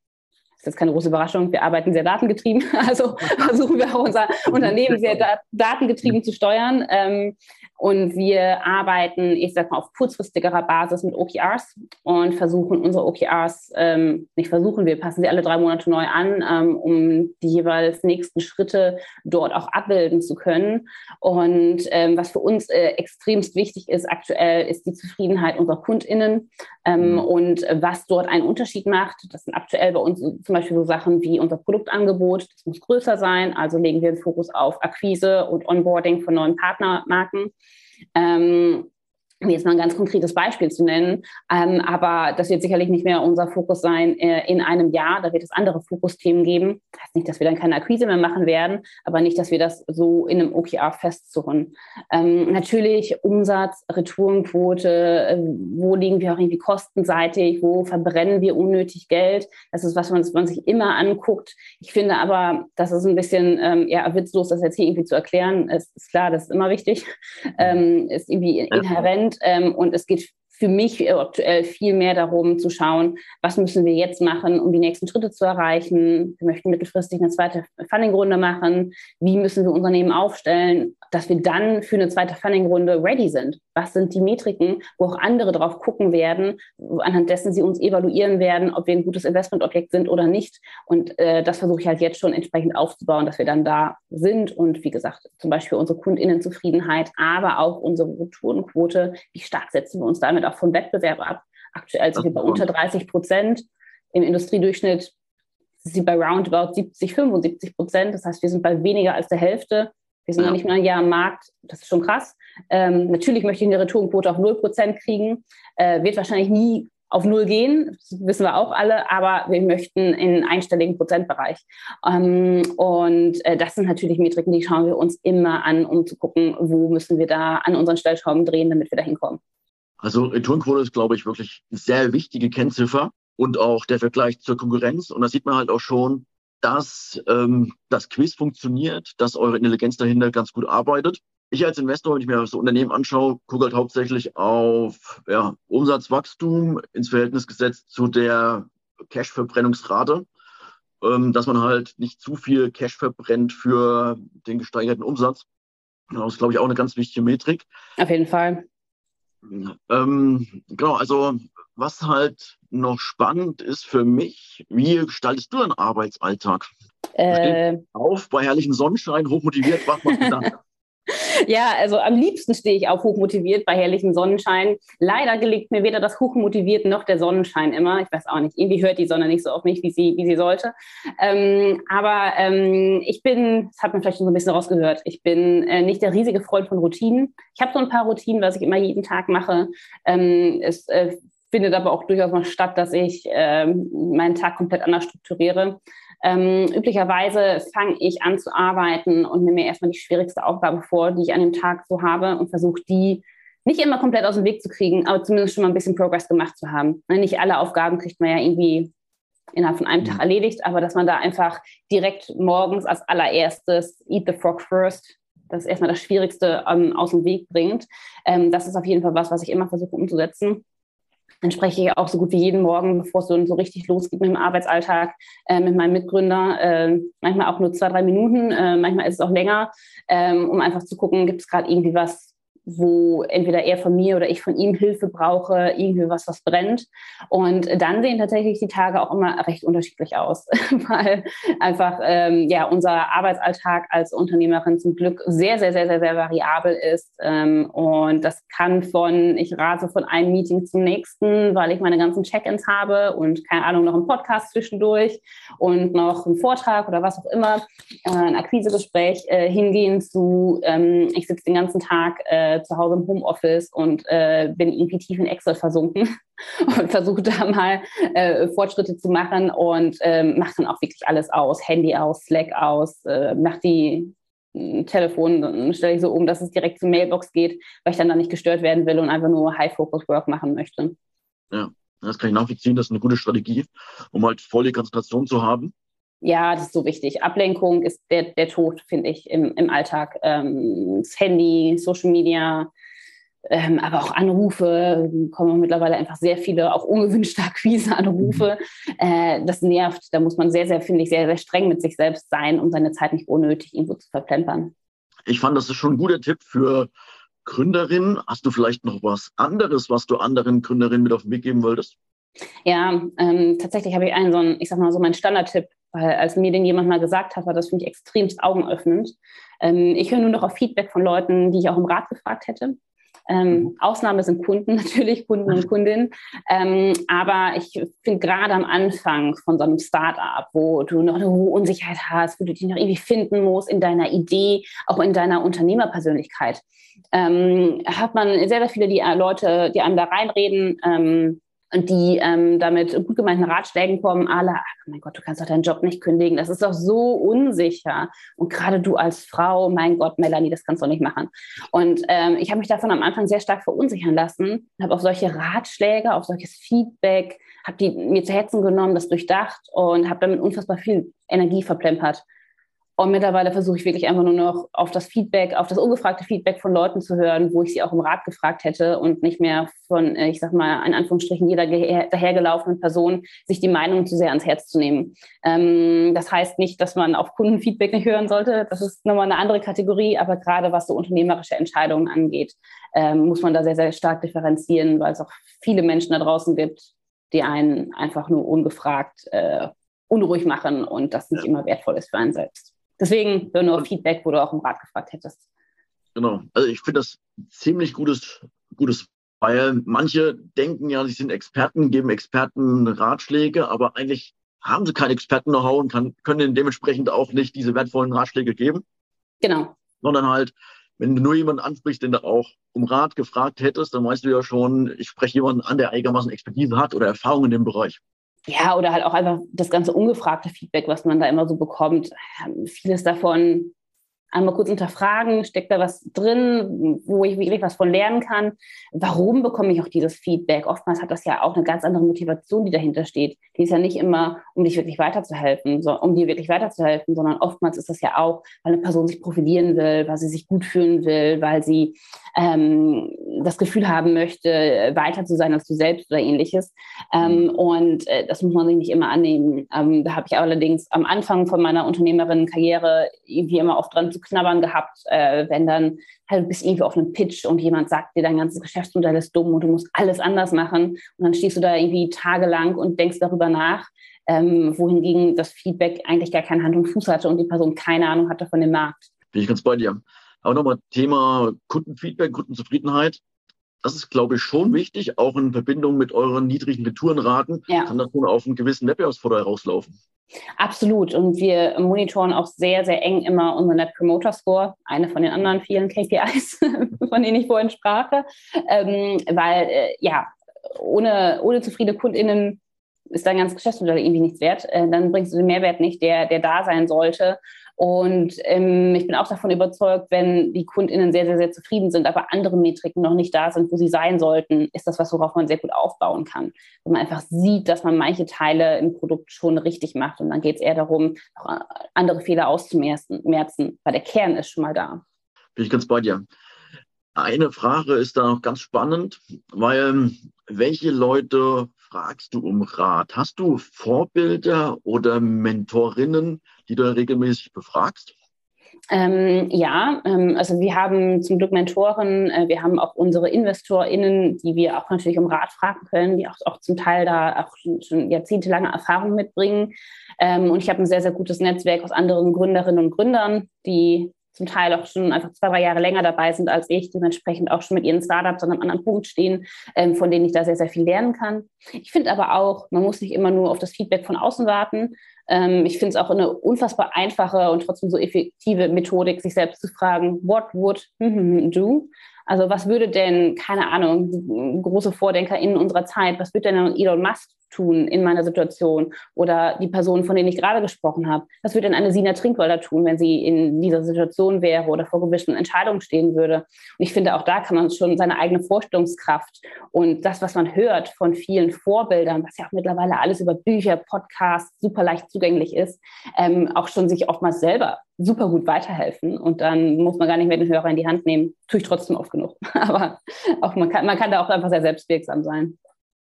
das ist jetzt keine große Überraschung, wir arbeiten sehr datengetrieben, [laughs] also versuchen wir auch unser Unternehmen sehr datengetrieben zu steuern. Ähm, und wir arbeiten, ich sag mal, auf kurzfristigerer Basis mit OKRs und versuchen unsere OKRs, ähm, nicht versuchen, wir passen sie alle drei Monate neu an, ähm, um die jeweils nächsten Schritte dort auch abbilden zu können. Und ähm, was für uns äh, extremst wichtig ist aktuell, ist die Zufriedenheit unserer KundInnen ähm, mhm. und was dort einen Unterschied macht. Das sind aktuell bei uns zum Beispiel so Sachen wie unser Produktangebot. Das muss größer sein, also legen wir den Fokus auf Akquise und Onboarding von neuen Partnermarken. Ähm, um jetzt mal ein ganz konkretes Beispiel zu nennen. Ähm, aber das wird sicherlich nicht mehr unser Fokus sein äh, in einem Jahr. Da wird es andere Fokusthemen geben. Das heißt nicht, dass wir dann keine Akquise mehr machen werden, aber nicht, dass wir das so in einem OKR festzurren. Ähm, natürlich Umsatz, Retourenquote, äh, wo liegen wir auch irgendwie kostenseitig, wo verbrennen wir unnötig Geld. Das ist was, was man sich immer anguckt. Ich finde aber, das ist ein bisschen ähm, ja, witzlos, das jetzt hier irgendwie zu erklären. Es ist klar, das ist immer wichtig. Ähm, ist irgendwie inhärent sind. Ähm, und es geht für mich aktuell viel mehr darum zu schauen, was müssen wir jetzt machen, um die nächsten Schritte zu erreichen. Wir möchten mittelfristig eine zweite Funding-Runde machen. Wie müssen wir Unternehmen aufstellen, dass wir dann für eine zweite Funding-Runde ready sind? Was sind die Metriken, wo auch andere drauf gucken werden, anhand dessen sie uns evaluieren werden, ob wir ein gutes Investmentobjekt sind oder nicht. Und äh, das versuche ich halt jetzt schon entsprechend aufzubauen, dass wir dann da sind. Und wie gesagt, zum Beispiel unsere KundInnenzufriedenheit, aber auch unsere Retourenquote, wie stark setzen wir uns damit auch vom Wettbewerb ab. Aktuell sind wir bei unter 30 Prozent. Im Industriedurchschnitt sind sie bei roundabout 70, 75 Prozent. Das heißt, wir sind bei weniger als der Hälfte. Wir sind ja. noch nicht mal ein Jahr am Markt. Das ist schon krass. Ähm, natürlich möchte ich eine Retourenquote auf 0 Prozent kriegen. Äh, wird wahrscheinlich nie auf Null gehen, das wissen wir auch alle, aber wir möchten in einen einstelligen Prozentbereich. Ähm, und äh, das sind natürlich Metriken, die schauen wir uns immer an, um zu gucken, wo müssen wir da an unseren Stellschrauben drehen, damit wir da hinkommen. Also Returnquote ist, glaube ich, wirklich eine sehr wichtige Kennziffer und auch der Vergleich zur Konkurrenz. Und da sieht man halt auch schon, dass ähm, das Quiz funktioniert, dass eure Intelligenz dahinter ganz gut arbeitet. Ich als Investor, wenn ich mir das Unternehmen anschaue, gucke halt hauptsächlich auf ja, Umsatzwachstum ins Verhältnis gesetzt zu der Cash-Verbrennungsrate, ähm, dass man halt nicht zu viel Cash verbrennt für den gesteigerten Umsatz. Das ist, glaube ich, auch eine ganz wichtige Metrik. Auf jeden Fall. Ähm, genau, also was halt noch spannend ist für mich, wie gestaltest du deinen Arbeitsalltag? Äh, auf bei herrlichem Sonnenschein, hochmotiviert, was machst du dann? [laughs] Ja, also am liebsten stehe ich auf hochmotiviert bei herrlichem Sonnenschein. Leider gelingt mir weder das hochmotiviert noch der Sonnenschein immer. Ich weiß auch nicht, irgendwie hört die Sonne nicht so auf mich, wie sie, wie sie sollte. Ähm, aber ähm, ich bin, das hat man vielleicht schon so ein bisschen rausgehört, ich bin äh, nicht der riesige Freund von Routinen. Ich habe so ein paar Routinen, was ich immer jeden Tag mache. Ähm, es äh, findet aber auch durchaus mal statt, dass ich äh, meinen Tag komplett anders strukturiere. Ähm, üblicherweise fange ich an zu arbeiten und nehme mir erstmal die schwierigste Aufgabe vor, die ich an dem Tag so habe und versuche die nicht immer komplett aus dem Weg zu kriegen, aber zumindest schon mal ein bisschen Progress gemacht zu haben. Ne, nicht alle Aufgaben kriegt man ja irgendwie innerhalb von einem Tag erledigt, aber dass man da einfach direkt morgens als allererstes Eat the Frog First, das ist erstmal das Schwierigste ähm, aus dem Weg bringt. Ähm, das ist auf jeden Fall was, was ich immer versuche umzusetzen. Dann spreche ich auch so gut wie jeden Morgen, bevor es so, so richtig losgeht mit dem Arbeitsalltag, äh, mit meinem Mitgründer. Äh, manchmal auch nur zwei, drei Minuten, äh, manchmal ist es auch länger, ähm, um einfach zu gucken, gibt es gerade irgendwie was, wo entweder er von mir oder ich von ihm Hilfe brauche, irgendwie was, was brennt. Und dann sehen tatsächlich die Tage auch immer recht unterschiedlich aus, [laughs] weil einfach ähm, ja unser Arbeitsalltag als Unternehmerin zum Glück sehr, sehr, sehr, sehr, sehr variabel ist. Ähm, und das kann von, ich rase von einem Meeting zum nächsten, weil ich meine ganzen Check-ins habe und keine Ahnung, noch einen Podcast zwischendurch und noch einen Vortrag oder was auch immer, äh, ein Akquisegespräch äh, hingehen zu, ähm, ich sitze den ganzen Tag äh, zu Hause im Homeoffice und äh, bin irgendwie tief in Excel versunken [laughs] und versuche da mal äh, Fortschritte zu machen und äh, mache dann auch wirklich alles aus, Handy aus, Slack aus, äh, mache die hm, Telefon, stelle ich so um, dass es direkt zur Mailbox geht, weil ich dann da nicht gestört werden will und einfach nur High-Focus-Work machen möchte. Ja, das kann ich nachvollziehen. Das ist eine gute Strategie, um halt volle Konzentration zu haben. Ja, das ist so wichtig. Ablenkung ist der, der Tod, finde ich, im, im Alltag. Ähm, das Handy, Social Media, ähm, aber auch Anrufe, kommen mittlerweile einfach sehr viele, auch ungewünschte [laughs] Akquise-Anrufe. Mhm. Äh, das nervt. Da muss man sehr, sehr, finde ich, sehr, sehr streng mit sich selbst sein, um seine Zeit nicht unnötig irgendwo zu verplempern. Ich fand, das ist schon ein guter Tipp für Gründerinnen. Hast du vielleicht noch was anderes, was du anderen Gründerinnen mit auf den Weg geben wolltest? Ja, ähm, tatsächlich habe ich einen so einen, ich sag mal so meinen Standardtipp weil als mir den jemand mal gesagt hat, war das für mich extremst augenöffnend. Ähm, ich höre nur noch auf Feedback von Leuten, die ich auch im Rat gefragt hätte. Ähm, mhm. Ausnahme sind Kunden [laughs] natürlich, Kunden und Kundinnen. Ähm, aber ich finde gerade am Anfang von so einem Startup, wo du noch eine hohe Unsicherheit hast, wo du dich noch irgendwie finden musst in deiner Idee, auch in deiner Unternehmerpersönlichkeit, ähm, hat man sehr, sehr viele die, äh, Leute, die einem da reinreden, ähm, und die ähm, damit gut gemeinten Ratschlägen kommen, alle, ach mein Gott, du kannst doch deinen Job nicht kündigen, das ist doch so unsicher. Und gerade du als Frau, mein Gott, Melanie, das kannst du nicht machen. Und ähm, ich habe mich davon am Anfang sehr stark verunsichern lassen, habe auf solche Ratschläge, auf solches Feedback, habe die mir zu Herzen genommen, das durchdacht und habe damit unfassbar viel Energie verplempert. Und mittlerweile versuche ich wirklich einfach nur noch auf das Feedback, auf das ungefragte Feedback von Leuten zu hören, wo ich sie auch im Rat gefragt hätte und nicht mehr von, äh, ich sag mal, in Anführungsstrichen jeder dahergelaufenen Person sich die Meinung zu sehr ans Herz zu nehmen. Ähm, das heißt nicht, dass man auf Kundenfeedback nicht hören sollte. Das ist nochmal eine andere Kategorie, aber gerade was so unternehmerische Entscheidungen angeht, ähm, muss man da sehr, sehr stark differenzieren, weil es auch viele Menschen da draußen gibt, die einen einfach nur ungefragt äh, unruhig machen und das nicht immer wertvoll ist für einen selbst. Deswegen nur Feedback, wo du auch im Rat gefragt hättest. Genau. Also ich finde das ziemlich gutes, gutes, weil manche denken ja, sie sind Experten, geben Experten Ratschläge, aber eigentlich haben sie kein Experten-Know-how und kann, können dementsprechend auch nicht diese wertvollen Ratschläge geben. Genau. Sondern halt, wenn du nur jemanden ansprichst, den du auch um Rat gefragt hättest, dann weißt du ja schon, ich spreche jemanden an, der einigermaßen Expertise hat oder Erfahrung in dem Bereich. Ja, oder halt auch einfach das ganze ungefragte Feedback, was man da immer so bekommt. Vieles davon einmal kurz unterfragen, steckt da was drin, wo ich wirklich was von lernen kann? Warum bekomme ich auch dieses Feedback? Oftmals hat das ja auch eine ganz andere Motivation, die dahinter steht. Die ist ja nicht immer, um dich wirklich weiterzuhelfen, so, um dir wirklich weiterzuhelfen, sondern oftmals ist das ja auch, weil eine Person sich profilieren will, weil sie sich gut fühlen will, weil sie ähm, das Gefühl haben möchte, weiter zu sein als du selbst oder ähnliches. Ähm, mhm. und äh, das muss man sich nicht immer annehmen. Ähm, da habe ich allerdings am Anfang von meiner Unternehmerinnenkarriere irgendwie immer oft dran zu knabbern gehabt, äh, wenn dann halt du bist irgendwie auf einem Pitch und jemand sagt dir, dein ganzes Geschäftsmodell ist dumm und du musst alles anders machen. Und dann stehst du da irgendwie tagelang und denkst darüber nach, ähm, wohingegen das Feedback eigentlich gar keine Hand und Fuß hatte und die Person keine Ahnung hatte von dem Markt. Bin ich ganz bei dir. Aber nochmal Thema Kundenfeedback, Kundenzufriedenheit. Das ist, glaube ich, schon wichtig, auch in Verbindung mit euren niedrigen Retourenraten. Ja. Kann das nur auf einen gewissen Wettbewerbsvorteil rauslaufen. Absolut. Und wir monitoren auch sehr, sehr eng immer unseren Net Promoter Score, eine von den anderen vielen KPIs, [laughs] von denen ich vorhin sprach. Ähm, weil, äh, ja, ohne, ohne zufriedene KundInnen ist dein ganzes Geschäftsmodell irgendwie nichts wert. Äh, dann bringst du den Mehrwert nicht, der, der da sein sollte. Und ähm, ich bin auch davon überzeugt, wenn die KundInnen sehr, sehr, sehr zufrieden sind, aber andere Metriken noch nicht da sind, wo sie sein sollten, ist das was, worauf man sehr gut aufbauen kann. Wenn man einfach sieht, dass man manche Teile im Produkt schon richtig macht. Und dann geht es eher darum, andere Fehler auszumerzen, weil der Kern ist schon mal da. Bin ich ganz bei dir. Eine Frage ist da noch ganz spannend, weil welche Leute fragst du um Rat? Hast du Vorbilder oder Mentorinnen, die du regelmäßig befragst? Ähm, ja, ähm, also wir haben zum Glück Mentoren, äh, wir haben auch unsere InvestorInnen, die wir auch natürlich um Rat fragen können, die auch, auch zum Teil da auch schon, schon jahrzehntelange Erfahrung mitbringen. Ähm, und ich habe ein sehr, sehr gutes Netzwerk aus anderen Gründerinnen und Gründern, die zum Teil auch schon einfach zwei, drei Jahre länger dabei sind als ich, dementsprechend auch schon mit ihren Startups an einem anderen Punkt stehen, ähm, von denen ich da sehr, sehr viel lernen kann. Ich finde aber auch, man muss nicht immer nur auf das Feedback von außen warten. Ähm, ich finde es auch eine unfassbar einfache und trotzdem so effektive Methodik, sich selbst zu fragen, what would [laughs] do? Also was würde denn, keine Ahnung, große Vordenker in unserer Zeit, was würde denn Elon Musk tun in meiner Situation oder die Person, von denen ich gerade gesprochen habe. Was würde denn eine Sina Trinkwalder tun, wenn sie in dieser Situation wäre oder vor gewissen Entscheidungen stehen würde? Und ich finde, auch da kann man schon seine eigene Vorstellungskraft und das, was man hört von vielen Vorbildern, was ja auch mittlerweile alles über Bücher, Podcasts super leicht zugänglich ist, ähm, auch schon sich oftmals selber super gut weiterhelfen. Und dann muss man gar nicht mehr den Hörer in die Hand nehmen. Tue ich trotzdem oft genug. [laughs] Aber auch man kann, man kann da auch einfach sehr selbstwirksam sein.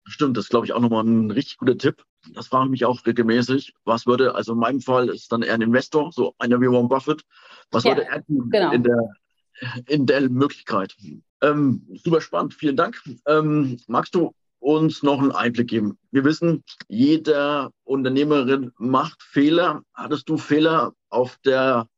Stimmt, das ist, glaube ich, auch nochmal ein richtig guter Tipp. Das frage ich mich auch regelmäßig. Was würde, also in meinem Fall ist dann eher ein Investor, so einer wie Warren Buffett. Was ja, würde er tun genau. in, der, in der Möglichkeit? Ähm, super spannend, vielen Dank. Ähm, magst du uns noch einen Einblick geben? Wir wissen, jeder Unternehmerin macht Fehler. Hattest du Fehler auf, der,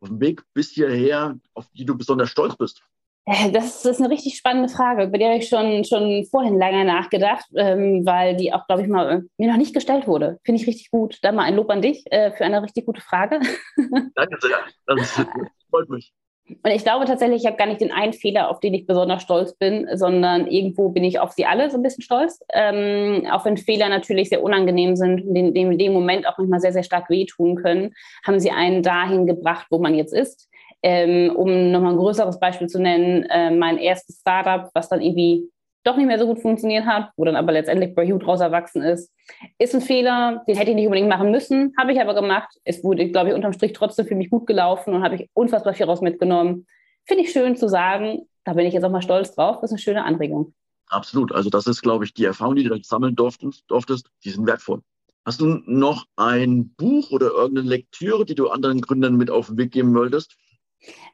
auf dem Weg bis hierher, auf die du besonders stolz bist? Äh, das ist eine richtig spannende Frage, über die habe ich schon, schon vorhin lange nachgedacht, ähm, weil die auch, glaube ich, mal mir noch nicht gestellt wurde. Finde ich richtig gut. Da mal ein Lob an dich äh, für eine richtig gute Frage. [laughs] Danke sehr. Das freut mich. Und ich glaube tatsächlich, ich habe gar nicht den einen Fehler, auf den ich besonders stolz bin, sondern irgendwo bin ich auf sie alle so ein bisschen stolz. Ähm, auch wenn Fehler natürlich sehr unangenehm sind und in dem, in dem Moment auch manchmal sehr, sehr stark wehtun können, haben sie einen dahin gebracht, wo man jetzt ist. Ähm, um nochmal ein größeres Beispiel zu nennen, äh, mein erstes Startup, was dann irgendwie doch nicht mehr so gut funktioniert hat, wo dann aber letztendlich Brahu draus erwachsen ist, ist ein Fehler, den hätte ich nicht unbedingt machen müssen, habe ich aber gemacht. Es wurde, glaube ich, unterm Strich trotzdem für mich gut gelaufen und habe ich unfassbar viel raus mitgenommen. Finde ich schön zu sagen, da bin ich jetzt auch mal stolz drauf, das ist eine schöne Anregung. Absolut, also das ist, glaube ich, die Erfahrung, die du sammeln durftest, durftest, die sind wertvoll. Hast du noch ein Buch oder irgendeine Lektüre, die du anderen Gründern mit auf den Weg geben wolltest?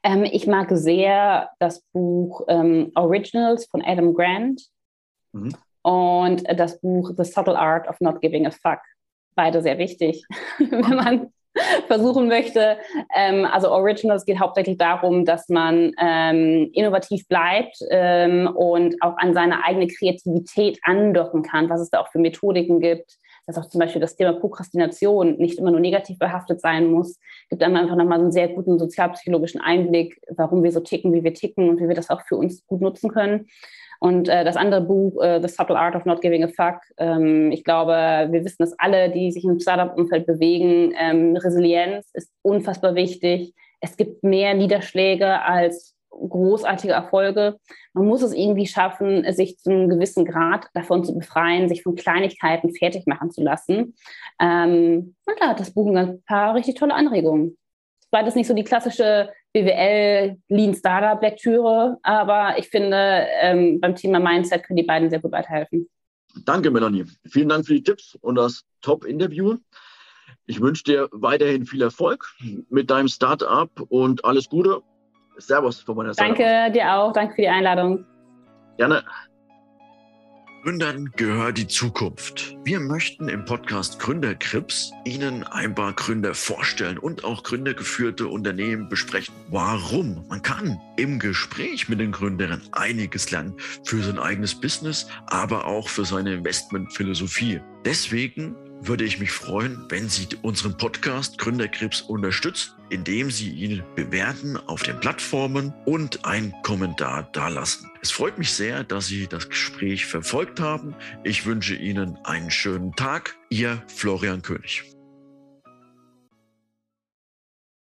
Ähm, ich mag sehr das Buch ähm, Originals von Adam Grant mhm. und das Buch The Subtle Art of Not Giving a Fuck. Beide sehr wichtig, [laughs] wenn man versuchen möchte. Ähm, also Originals geht hauptsächlich darum, dass man ähm, innovativ bleibt ähm, und auch an seine eigene Kreativität andocken kann, was es da auch für Methodiken gibt dass auch zum Beispiel das Thema Prokrastination nicht immer nur negativ behaftet sein muss, gibt einem einfach nochmal einen sehr guten sozialpsychologischen Einblick, warum wir so ticken, wie wir ticken und wie wir das auch für uns gut nutzen können. Und äh, das andere Buch, äh, The Subtle Art of Not Giving a Fuck, ähm, ich glaube, wir wissen das alle, die sich im Startup-Umfeld bewegen. Ähm, Resilienz ist unfassbar wichtig. Es gibt mehr Niederschläge als großartige Erfolge. Man muss es irgendwie schaffen, sich zu einem gewissen Grad davon zu befreien, sich von Kleinigkeiten fertig machen zu lassen. Ähm, und da hat das Buch ein paar richtig tolle Anregungen. War das nicht so die klassische BWL Lean Startup Lektüre, aber ich finde, ähm, beim Thema Mindset können die beiden sehr gut weiterhelfen. Danke, Melanie. Vielen Dank für die Tipps und das Top-Interview. Ich wünsche dir weiterhin viel Erfolg mit deinem Startup und alles Gute Servus von meiner Seite. Danke dir auch. Danke für die Einladung. Gerne. Gründern gehört die Zukunft. Wir möchten im Podcast Gründerkrips Ihnen ein paar Gründer vorstellen und auch gründergeführte Unternehmen besprechen. Warum? Man kann im Gespräch mit den Gründern einiges lernen für sein eigenes Business, aber auch für seine Investmentphilosophie. Deswegen würde ich mich freuen, wenn Sie unseren Podcast Gründerkrebs unterstützen, indem Sie ihn bewerten auf den Plattformen und einen Kommentar dalassen. Es freut mich sehr, dass Sie das Gespräch verfolgt haben. Ich wünsche Ihnen einen schönen Tag. Ihr Florian König.